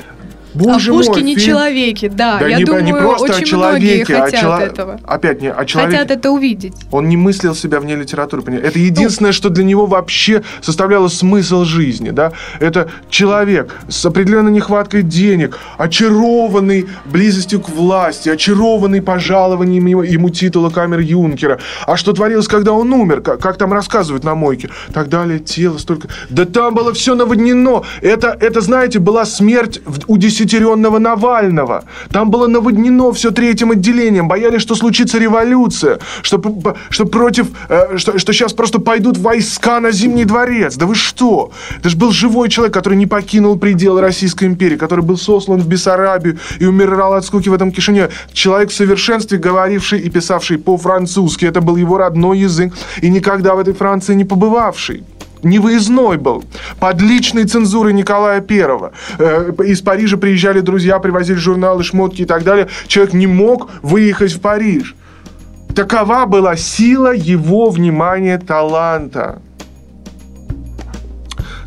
Боже о Пушкине мой, фильм... человеке, да. да я не, думаю, не просто очень о человеке, многие а хотят а этого. Опять не о человеке. Хотят это увидеть. Он не мыслил себя вне литературы. Понимаете? Это ну. единственное, ну... что для него вообще составляло смысл жизни. Да? Это человек с определенной нехваткой денег, очарованный близостью к власти, очарованный пожалованием ему, ему титула камер Юнкера. А что творилось, когда он умер? Как, как там рассказывают на мойке? Так далее, тело столько... Да там было все наводнено. Это, это знаете, была смерть в, у 10 ухищетеренного Навального. Там было наводнено все третьим отделением. Боялись, что случится революция, что, что против, э, что, что сейчас просто пойдут войска на Зимний дворец. Да вы что? Это же был живой человек, который не покинул пределы Российской империи, который был сослан в Бессарабию и умирал от скуки в этом Кишиневе. Человек в совершенстве, говоривший и писавший по-французски. Это был его родной язык и никогда в этой Франции не побывавший невыездной был, под личной цензурой Николая Первого. Э, из Парижа приезжали друзья, привозили журналы, шмотки и так далее. Человек не мог выехать в Париж. Такова была сила его внимания, таланта.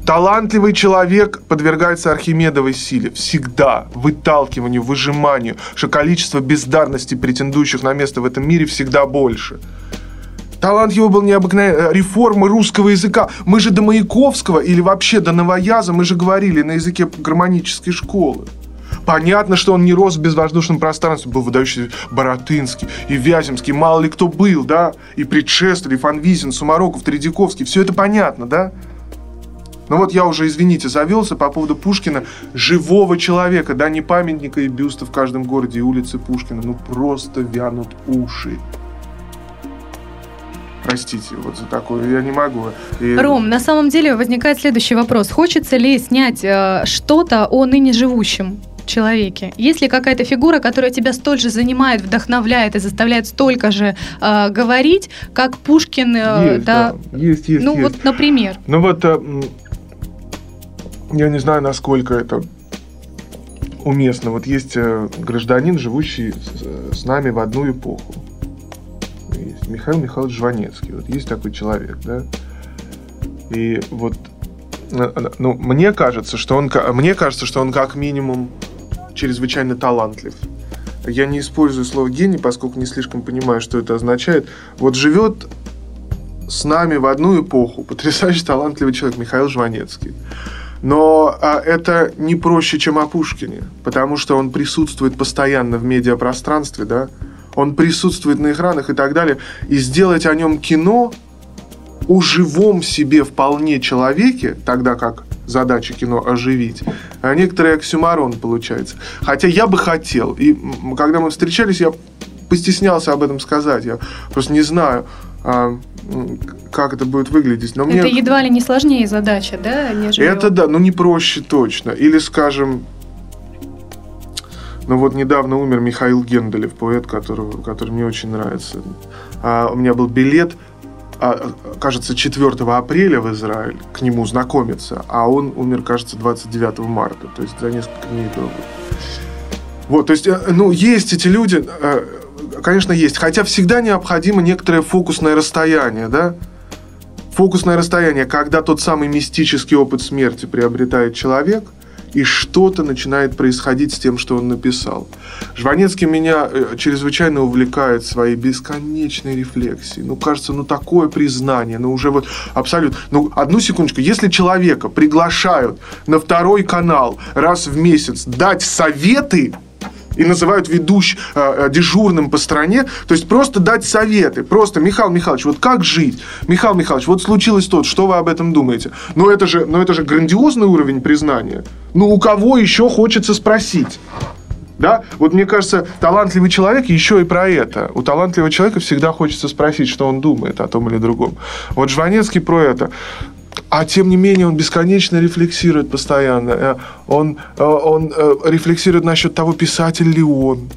Талантливый человек подвергается Архимедовой силе. Всегда. Выталкиванию, выжиманию. Что количество бездарностей, претендующих на место в этом мире, всегда больше. Талант его был необыкновенный. Э, реформы русского языка. Мы же до Маяковского или вообще до Новояза, мы же говорили на языке гармонической школы. Понятно, что он не рос в безвоздушном пространстве, был выдающийся Боротынский и Вяземский, мало ли кто был, да, и предшествовали, Фанвизин, Сумароков, Тредяковский, все это понятно, да? Но вот я уже, извините, завелся по поводу Пушкина, живого человека, да, не памятника и бюста в каждом городе и улице Пушкина, ну просто вянут уши. Простите, вот за такое я не могу. И... Ром, на самом деле возникает следующий вопрос. Хочется ли снять э, что-то о ныне живущем? человеке? Есть ли какая-то фигура, которая тебя столь же занимает, вдохновляет и заставляет столько же э, говорить, как Пушкин? Э, есть, да? да, есть, есть. Ну есть. вот, например. Ну вот, э, я не знаю, насколько это уместно. Вот есть э, гражданин, живущий с, с нами в одну эпоху Михаил Михайлович Жванецкий. Вот есть такой человек, да. И вот, э, э, ну, мне кажется, что он, мне кажется, что он как минимум чрезвычайно талантлив. Я не использую слово гений, поскольку не слишком понимаю, что это означает. Вот живет с нами в одну эпоху потрясающий талантливый человек Михаил Жванецкий. Но а, это не проще, чем о Пушкине, потому что он присутствует постоянно в медиапространстве, да, он присутствует на экранах и так далее, и сделать о нем кино о живом себе вполне человеке, тогда как задача кино оживить, а некоторый оксюмарон получается. Хотя я бы хотел, и когда мы встречались, я постеснялся об этом сказать, я просто не знаю, а, как это будет выглядеть. Но это мне... едва ли не сложнее задача, да, нежели... Это да, но не проще точно. Или, скажем, ну вот недавно умер Михаил Генделев, поэт, которого, который мне очень нравится. А, у меня был билет, а, кажется, 4 апреля в Израиль к нему знакомиться, а он умер, кажется, 29 марта, то есть за несколько дней до. Вот, то есть, э, ну, есть эти люди, э, конечно, есть, хотя всегда необходимо некоторое фокусное расстояние, да, фокусное расстояние, когда тот самый мистический опыт смерти приобретает человек – и что-то начинает происходить с тем, что он написал. Жванецкий меня э, чрезвычайно увлекает своей бесконечной рефлексией. Ну, кажется, ну такое признание, ну уже вот абсолютно. Ну, одну секундочку, если человека приглашают на второй канал раз в месяц дать советы, и называют ведущим э, э, дежурным по стране, то есть просто дать советы, просто, Михаил Михайлович, вот как жить? Михаил Михайлович, вот случилось то, что вы об этом думаете? Но это же, но это же грандиозный уровень признания. Ну, у кого еще хочется спросить? Да? Вот мне кажется, талантливый человек еще и про это. У талантливого человека всегда хочется спросить, что он думает о том или другом. Вот Жванецкий про это. А тем не менее он бесконечно рефлексирует постоянно. Э, он, э, он э, рефлексирует насчет того, писатель ли он.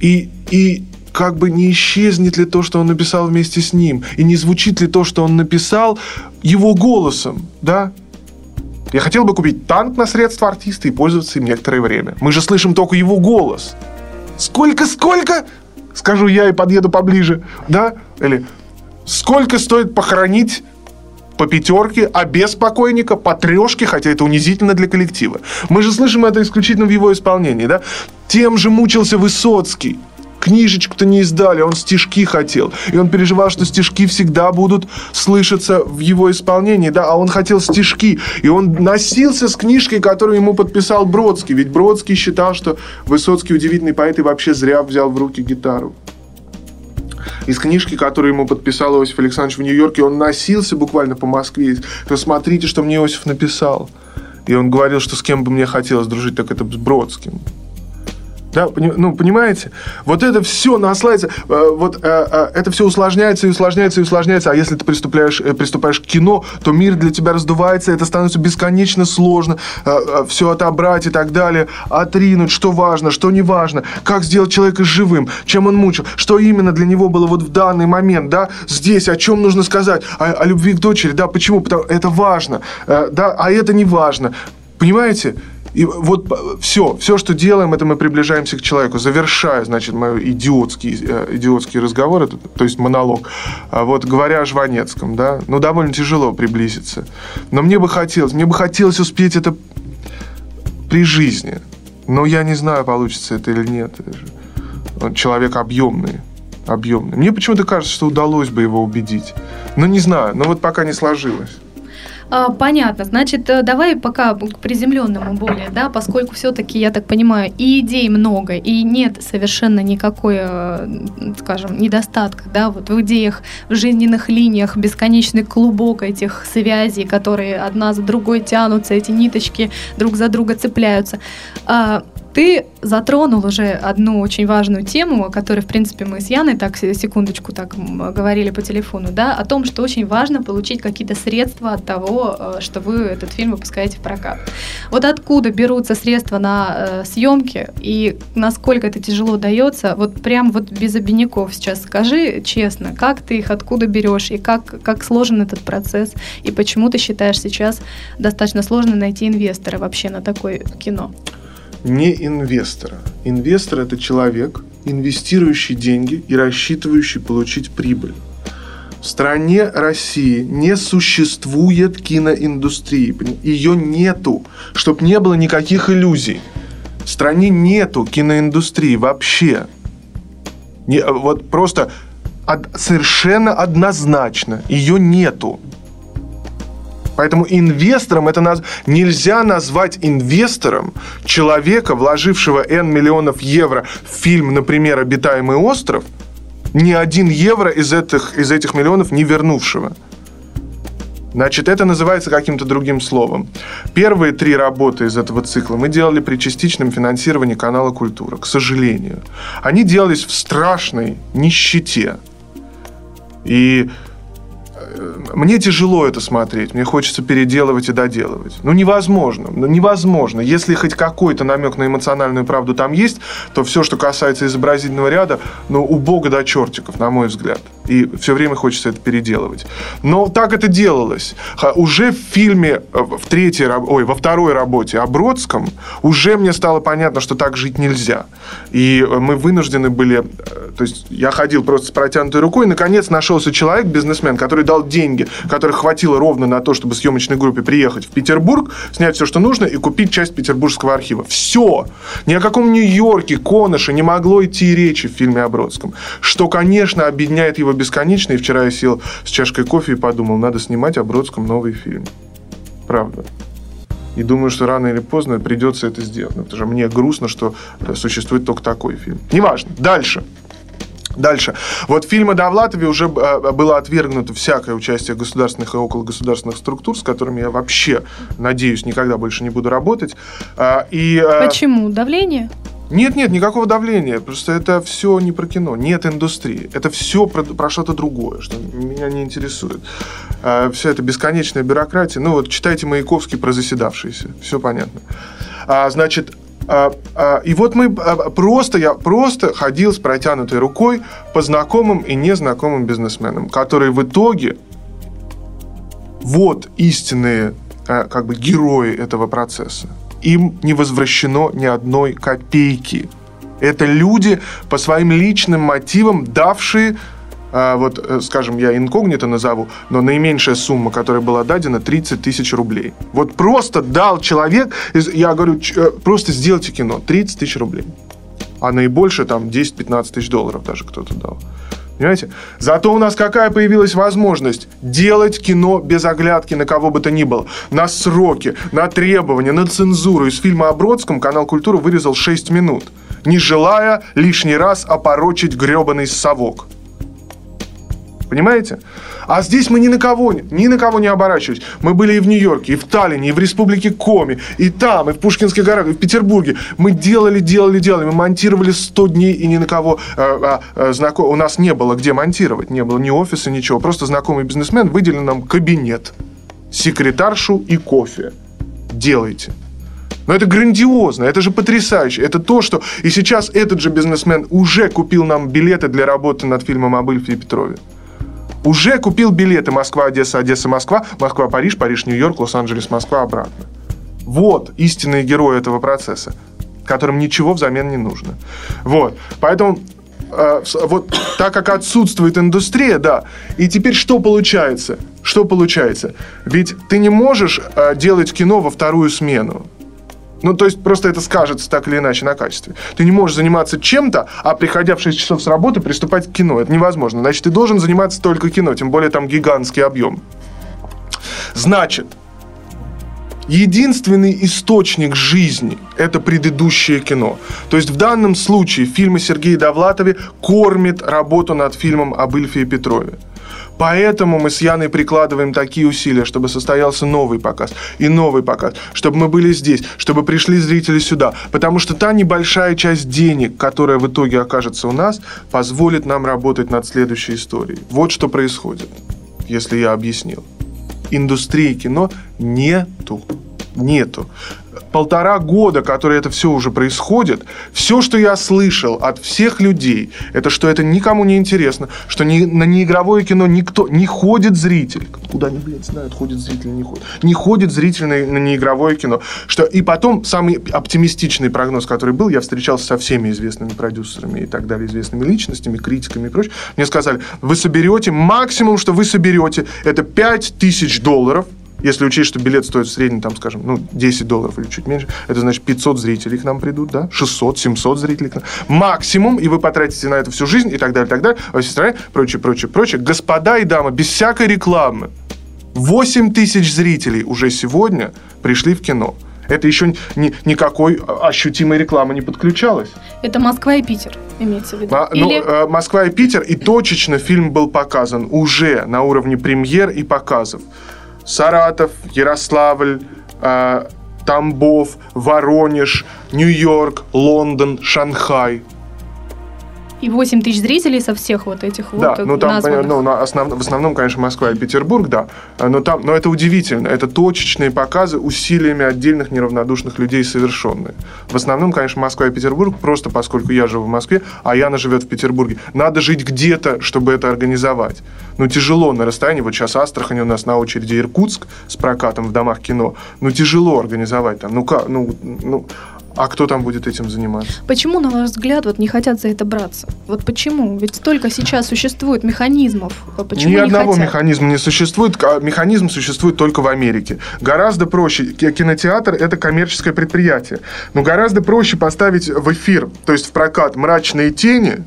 И, и как бы не исчезнет ли то, что он написал вместе с ним, и не звучит ли то, что он написал, его голосом, да? Я хотел бы купить танк на средства артиста и пользоваться им некоторое время. Мы же слышим только его голос. Сколько, сколько? Скажу я и подъеду поближе, да? Или сколько стоит похоронить по пятерке, а без покойника по трешке, хотя это унизительно для коллектива. Мы же слышим это исключительно в его исполнении, да? Тем же мучился Высоцкий книжечку-то не издали, он стишки хотел. И он переживал, что стишки всегда будут слышаться в его исполнении, да, а он хотел стишки. И он носился с книжкой, которую ему подписал Бродский. Ведь Бродский считал, что Высоцкий удивительный поэт и вообще зря взял в руки гитару. Из книжки, которую ему подписал Иосиф Александрович в Нью-Йорке, он носился буквально по Москве. Смотрите, что мне Иосиф написал. И он говорил, что с кем бы мне хотелось дружить, так это с Бродским. Да, ну, понимаете? Вот это все наслается, э, вот э, э, это все усложняется и усложняется и усложняется. А если ты приступаешь, приступаешь к кино, то мир для тебя раздувается, это становится бесконечно сложно. Все отобрать и так далее, отринуть, что важно, что не важно, как сделать человека живым, чем он мучил, что именно для него было вот в данный момент, да, здесь, о чем нужно сказать, о, о любви к дочери, да, почему, потому это важно, да, а это не важно. Понимаете? И вот все, все, что делаем, это мы приближаемся к человеку. Завершая, значит, мой идиотский, э, идиотский разговор, это, то есть монолог, а вот говоря о Жванецком, да, ну, довольно тяжело приблизиться. Но мне бы хотелось, мне бы хотелось успеть это при жизни. Но я не знаю, получится это или нет. Человек объемный. Объемный. Мне почему-то кажется, что удалось бы его убедить. Но не знаю, но вот пока не сложилось. А, понятно. Значит, э, давай пока к приземленному более, да, поскольку все-таки, я так понимаю, и идей много, и нет совершенно никакой, э, скажем, недостатка, да, вот в идеях, в жизненных линиях, бесконечный клубок этих связей, которые одна за другой тянутся, эти ниточки друг за друга цепляются. Ты затронул уже одну очень важную тему, о которой, в принципе, мы с Яной так секундочку так говорили по телефону, да, о том, что очень важно получить какие-то средства от того, э, что вы этот фильм выпускаете в прокат. Вот откуда берутся средства на э, съемки и насколько это тяжело дается, вот прям вот без обиняков сейчас скажи честно, как ты их откуда берешь и как, как сложен этот процесс и почему ты считаешь сейчас достаточно сложно найти инвестора вообще на такое кино? Не инвестора. Инвестор – это человек, инвестирующий деньги и рассчитывающий получить прибыль. В стране России не существует киноиндустрии. Ее нету. Чтоб не было никаких иллюзий. В стране нету киноиндустрии вообще. Не, вот просто од, совершенно однозначно. Ее нету. Поэтому инвестором это наз... нельзя назвать инвестором человека, вложившего N миллионов евро в фильм, например, «Обитаемый остров», ни один евро из этих, из этих миллионов не вернувшего. Значит, это называется каким-то другим словом. Первые три работы из этого цикла мы делали при частичном финансировании канала «Культура», к сожалению. Они делались в страшной нищете. И мне тяжело это смотреть, мне хочется переделывать и доделывать. Ну, невозможно, ну, невозможно. Если хоть какой-то намек на эмоциональную правду там есть, то все, что касается изобразительного ряда, ну, у бога до чертиков, на мой взгляд. И все время хочется это переделывать. Но так это делалось. Уже в фильме, э, в третьей, ой, во второй работе о Бродском, уже мне стало понятно, что так жить нельзя. И мы вынуждены были, э, то есть я ходил просто с протянутой рукой, и наконец нашелся человек, бизнесмен, который дал деньги, которых хватило ровно на то, чтобы съемочной группе приехать в Петербург, снять все, что нужно, и купить часть Петербургского архива. Все. Ни о каком Нью-Йорке, Коноше не могло идти речи в фильме о Бродском. Что, конечно, объединяет его бесконечно. И вчера я сел с чашкой кофе и подумал, надо снимать о Бродском новый фильм. Правда. И думаю, что рано или поздно придется это сделать. Потому что мне грустно, что существует только такой фильм. Неважно. Дальше. Дальше. Вот в фильме Довлатове уже а, было отвергнуто всякое участие государственных и окологосударственных структур, с которыми я вообще, надеюсь, никогда больше не буду работать. А, и, а, Почему? Давление? Нет, нет, никакого давления. Просто это все не про кино. Нет индустрии. Это все про, про что-то другое, что меня не интересует. А, вся эта бесконечная бюрократия. Ну вот читайте Маяковский про заседавшиеся. Все понятно. А, значит, а, а, и вот мы а, просто, я просто ходил с протянутой рукой по знакомым и незнакомым бизнесменам, которые в итоге вот истинные а, как бы герои этого процесса им не возвращено ни одной копейки. Это люди по своим личным мотивам, давшие а, вот, э, скажем, я инкогнито назову, но наименьшая сумма, которая была дадена, 30 тысяч рублей. Вот просто дал человек, я говорю, э, просто сделайте кино, 30 тысяч рублей. А наибольшее там 10-15 тысяч долларов даже кто-то дал. Понимаете? Зато у нас какая появилась возможность делать кино без оглядки на кого бы то ни было. На сроки, на требования, на цензуру. Из фильма о Бродском канал «Культура» вырезал 6 минут, не желая лишний раз опорочить гребаный совок. Понимаете? А здесь мы ни на кого, ни на кого не оборачивались. Мы были и в Нью-Йорке, и в Таллине, и в Республике Коми, и там, и в Пушкинских горах, и в Петербурге. Мы делали, делали, делали. Мы монтировали 100 дней, и ни на кого э, э, э, знаком... у нас не было где монтировать. Не было ни офиса, ничего. Просто знакомый бизнесмен выделил нам кабинет, секретаршу и кофе. Делайте. Но это грандиозно, это же потрясающе. Это то, что... И сейчас этот же бизнесмен уже купил нам билеты для работы над фильмом об Ильфе и Петрове уже купил билеты Москва, Одесса, Одесса, Москва, Москва, Париж, Париж, Нью-Йорк, Лос-Анджелес, Москва, обратно. Вот истинные герои этого процесса, которым ничего взамен не нужно. Вот. Поэтому э, вот так как отсутствует индустрия, да, и теперь что получается? Что получается? Ведь ты не можешь э, делать кино во вторую смену. Ну, то есть просто это скажется так или иначе на качестве. Ты не можешь заниматься чем-то, а приходя в 6 часов с работы, приступать к кино. Это невозможно. Значит, ты должен заниматься только кино, тем более там гигантский объем. Значит, единственный источник жизни – это предыдущее кино. То есть в данном случае фильмы Сергея Довлатове кормит работу над фильмом об Ильфе и Петрове. Поэтому мы с Яной прикладываем такие усилия, чтобы состоялся новый показ и новый показ, чтобы мы были здесь, чтобы пришли зрители сюда. Потому что та небольшая часть денег, которая в итоге окажется у нас, позволит нам работать над следующей историей. Вот что происходит, если я объяснил. Индустрии кино нету. Нету полтора года, которые это все уже происходит, все, что я слышал от всех людей, это что это никому не интересно, что ни, на неигровое кино никто не ходит зритель. Куда они, блядь, знают, ходит зритель, не ходит. Не ходит зритель на, на неигровое кино. Что, и потом самый оптимистичный прогноз, который был, я встречался со всеми известными продюсерами и так далее, известными личностями, критиками и прочее. Мне сказали, вы соберете, максимум, что вы соберете, это 5 тысяч долларов – если учесть, что билет стоит в среднем, там, скажем, ну, 10 долларов или чуть меньше, это значит 500 зрителей к нам придут, да, 600, 700 зрителей к нам. Максимум, и вы потратите на это всю жизнь и так далее, и так далее, во всей стране, прочее, прочее, прочее. Господа и дамы, без всякой рекламы, 8 тысяч зрителей уже сегодня пришли в кино. Это еще ни, никакой ощутимой рекламы не подключалось. Это Москва и Питер, имеется в виду? А, Или... ну, Москва и Питер, и точечно фильм был показан уже на уровне премьер и показов. Саратов, Ярославль, э, Тамбов, Воронеж, Нью-Йорк, Лондон, Шанхай. И 8 тысяч зрителей со всех вот этих да, вот ну, там, названных. ну, на основ, в основном, конечно, Москва и Петербург, да. Но, там, но это удивительно. Это точечные показы усилиями отдельных неравнодушных людей совершенные. В основном, конечно, Москва и Петербург, просто поскольку я живу в Москве, а Яна живет в Петербурге. Надо жить где-то, чтобы это организовать. Ну, тяжело на расстоянии. Вот сейчас Астрахань у нас на очереди Иркутск с прокатом в домах кино. Ну, тяжело организовать там. Ну, как? Ну, ну, а кто там будет этим заниматься? Почему, на ваш взгляд, вот не хотят за это браться? Вот почему? Ведь столько сейчас существует механизмов. А почему Ни не одного хотят? механизма не существует. Механизм существует только в Америке. Гораздо проще. Кинотеатр – это коммерческое предприятие. Но гораздо проще поставить в эфир, то есть в прокат «Мрачные тени»,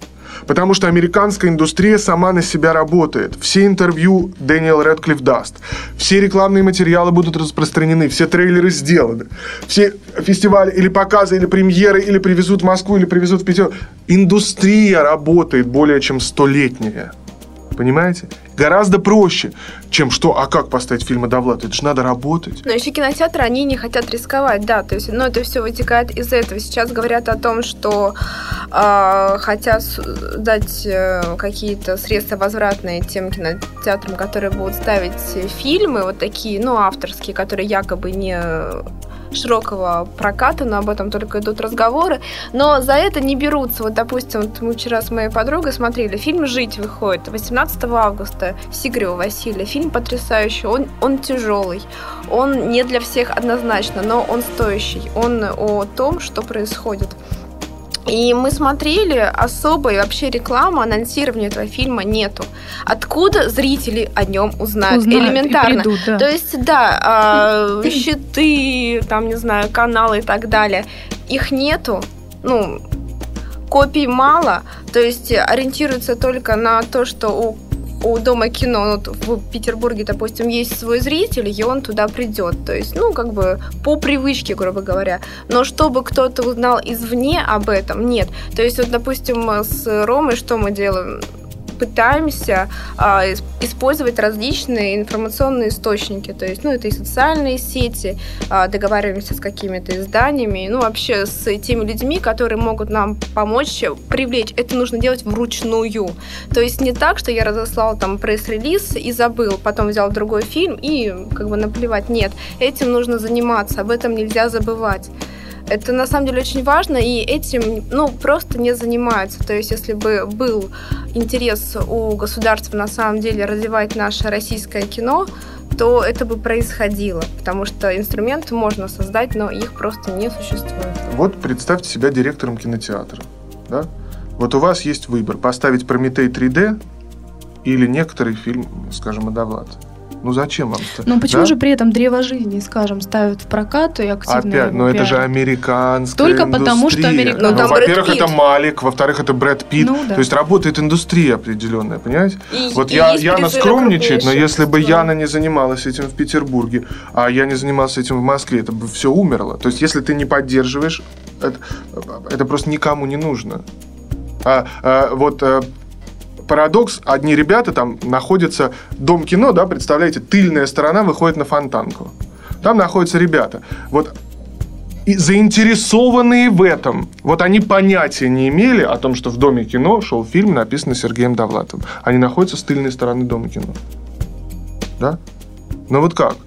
Потому что американская индустрия сама на себя работает. Все интервью Дэниел Редклифф даст. Все рекламные материалы будут распространены. Все трейлеры сделаны. Все фестивали или показы, или премьеры, или привезут в Москву, или привезут в Питер. Индустрия работает более чем столетняя. Понимаете? Гораздо проще, чем что, а как поставить фильм Довлад? Это же надо работать. Но еще кинотеатры, они не хотят рисковать, да, то есть, ну, это все вытекает из этого. Сейчас говорят о том, что э, хотят дать э, какие-то средства возвратные тем кинотеатрам, которые будут ставить фильмы вот такие, ну, авторские, которые якобы не широкого проката, но об этом только идут разговоры. Но за это не берутся. Вот, допустим, вот мы вчера с моей подругой смотрели фильм «Жить» выходит 18 августа Сигарева Василия. Фильм потрясающий, он, он тяжелый, он не для всех однозначно, но он стоящий. Он о том, что происходит. И мы смотрели, особой вообще рекламы, анонсирования этого фильма нету. Откуда зрители о нем узнают? узнают Элементарно. Придут, да. То есть, да, э, щиты, там, не знаю, каналы и так далее. Их нету. Ну, копий мало, то есть ориентируются только на то, что у у Дома кино вот в Петербурге, допустим, есть свой зритель, и он туда придет. То есть, ну, как бы по привычке, грубо говоря. Но чтобы кто-то узнал извне об этом, нет. То есть, вот, допустим, с Ромой что мы делаем? Пытаемся а, использовать различные информационные источники. То есть, ну, это и социальные сети, а, договариваемся с какими-то изданиями, ну, вообще с теми людьми, которые могут нам помочь привлечь. Это нужно делать вручную. То есть не так, что я разослал там пресс-релиз и забыл, потом взял другой фильм и как бы наплевать. Нет, этим нужно заниматься, об этом нельзя забывать. Это на самом деле очень важно, и этим ну, просто не занимаются. То есть, если бы был интерес у государства на самом деле развивать наше российское кино, то это бы происходило, потому что инструменты можно создать, но их просто не существует. Вот представьте себя директором кинотеатра. Да? Вот у вас есть выбор поставить Прометей 3D или некоторый фильм, скажем, Адавлад. Ну зачем вам это? Ну почему да? же при этом древо жизни, скажем, ставят в прокат и активно Опять, но ну, это же американская Только индустрия. потому, что американцы. Ну, ну во-первых, это Малик, во-вторых, это Брэд Питт. Ну, да. То есть работает индустрия определенная, понимаете? И, вот и я, Яна скромничает, но если бы Яна не занималась этим в Петербурге, а я не занимался этим в Москве, это бы все умерло. То есть если ты не поддерживаешь, это, это просто никому не нужно. А, а, вот э, парадокс, одни ребята там находятся, дом кино, да, представляете, тыльная сторона выходит на фонтанку. Там находятся ребята. Вот и заинтересованные в этом. Вот они понятия не имели о том, что в Доме кино шел фильм, написанный Сергеем Довлатовым. Они находятся с тыльной стороны Дома кино. Да? Но вот как?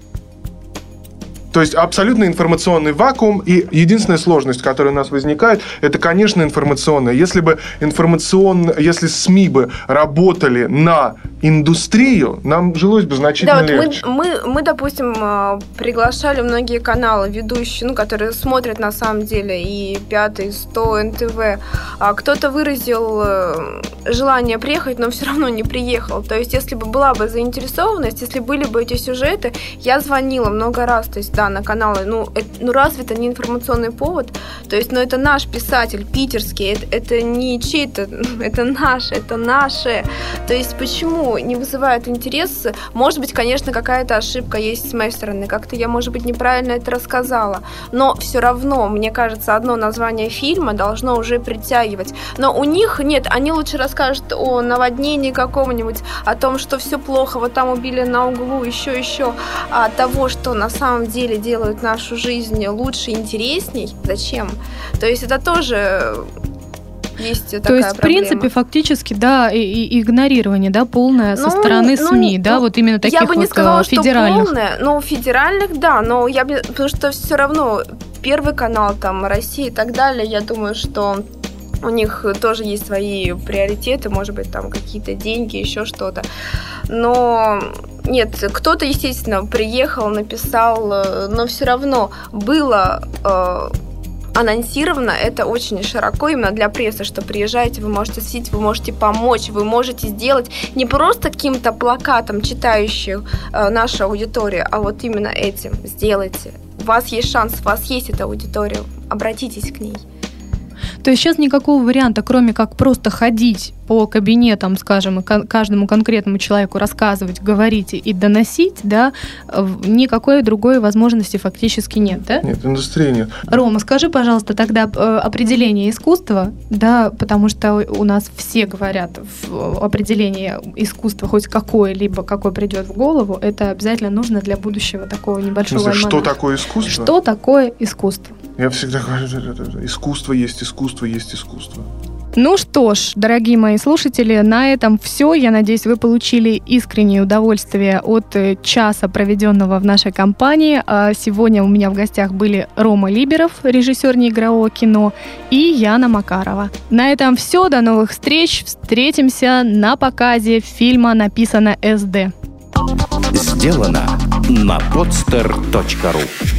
То есть абсолютно информационный вакуум, и единственная сложность, которая у нас возникает, это, конечно, информационная. Если бы информационно, если СМИ бы работали на индустрию, нам жилось бы значительно да, вот легче. Мы, мы, мы, допустим, э, приглашали многие каналы, ведущие, ну, которые смотрят на самом деле и Пятый, Сто, НТВ. А кто-то выразил э, желание приехать, но все равно не приехал. То есть, если бы была бы заинтересованность, если были бы эти сюжеты, я звонила много раз, то есть, да, на каналы, ну, это, ну разве это не информационный повод? То есть, ну, это наш писатель, питерский, это, это не чей-то, (laughs) это наш, это наше. То есть, почему не вызывает интерес? Может быть, конечно, какая-то ошибка есть с моей стороны, как-то я, может быть, неправильно это рассказала, но все равно, мне кажется, одно название фильма должно уже притягивать. Но у них нет, они лучше расскажут о наводнении каком-нибудь, о том, что все плохо, вот там убили на углу, еще, еще, а того, что на самом деле деле делают нашу жизнь лучше, интересней, зачем? То есть это тоже есть такая То есть, в принципе, фактически, да, и, и игнорирование, да, полное ну, со стороны ну, СМИ, ну, да, вот именно таких я бы не вот сказала, федеральных. Что полное, но федеральных, да, но я бы, потому что все равно Первый канал, там, Россия и так далее, я думаю, что у них тоже есть свои приоритеты, может быть, там какие-то деньги, еще что-то. Но нет, кто-то, естественно, приехал, написал, э, но все равно было э, анонсировано это очень широко именно для прессы, что приезжаете, вы можете сидеть, вы можете помочь, вы можете сделать не просто каким-то плакатом, читающих э, наша аудитория, а вот именно этим сделайте. У вас есть шанс, у вас есть эта аудитория, обратитесь к ней. То есть сейчас никакого варианта, кроме как просто ходить по кабинетам, скажем, каждому конкретному человеку рассказывать, говорить и доносить, да, никакой другой возможности фактически нет, да? Нет, индустрии нет. Рома, скажи, пожалуйста, тогда э, определение искусства, да, потому что у нас все говорят в определении искусства хоть какое-либо, какое придет в голову, это обязательно нужно для будущего такого небольшого смысле, Что такое искусство? Что такое искусство? Я всегда говорю, искусство есть искусство, есть искусство. Ну что ж, дорогие мои слушатели, на этом все. Я надеюсь, вы получили искреннее удовольствие от э, часа, проведенного в нашей компании. А сегодня у меня в гостях были Рома Либеров, режиссер неигрового кино, и Яна Макарова. На этом все. До новых встреч. Встретимся на показе фильма «Написано СД». Сделано на podster.ru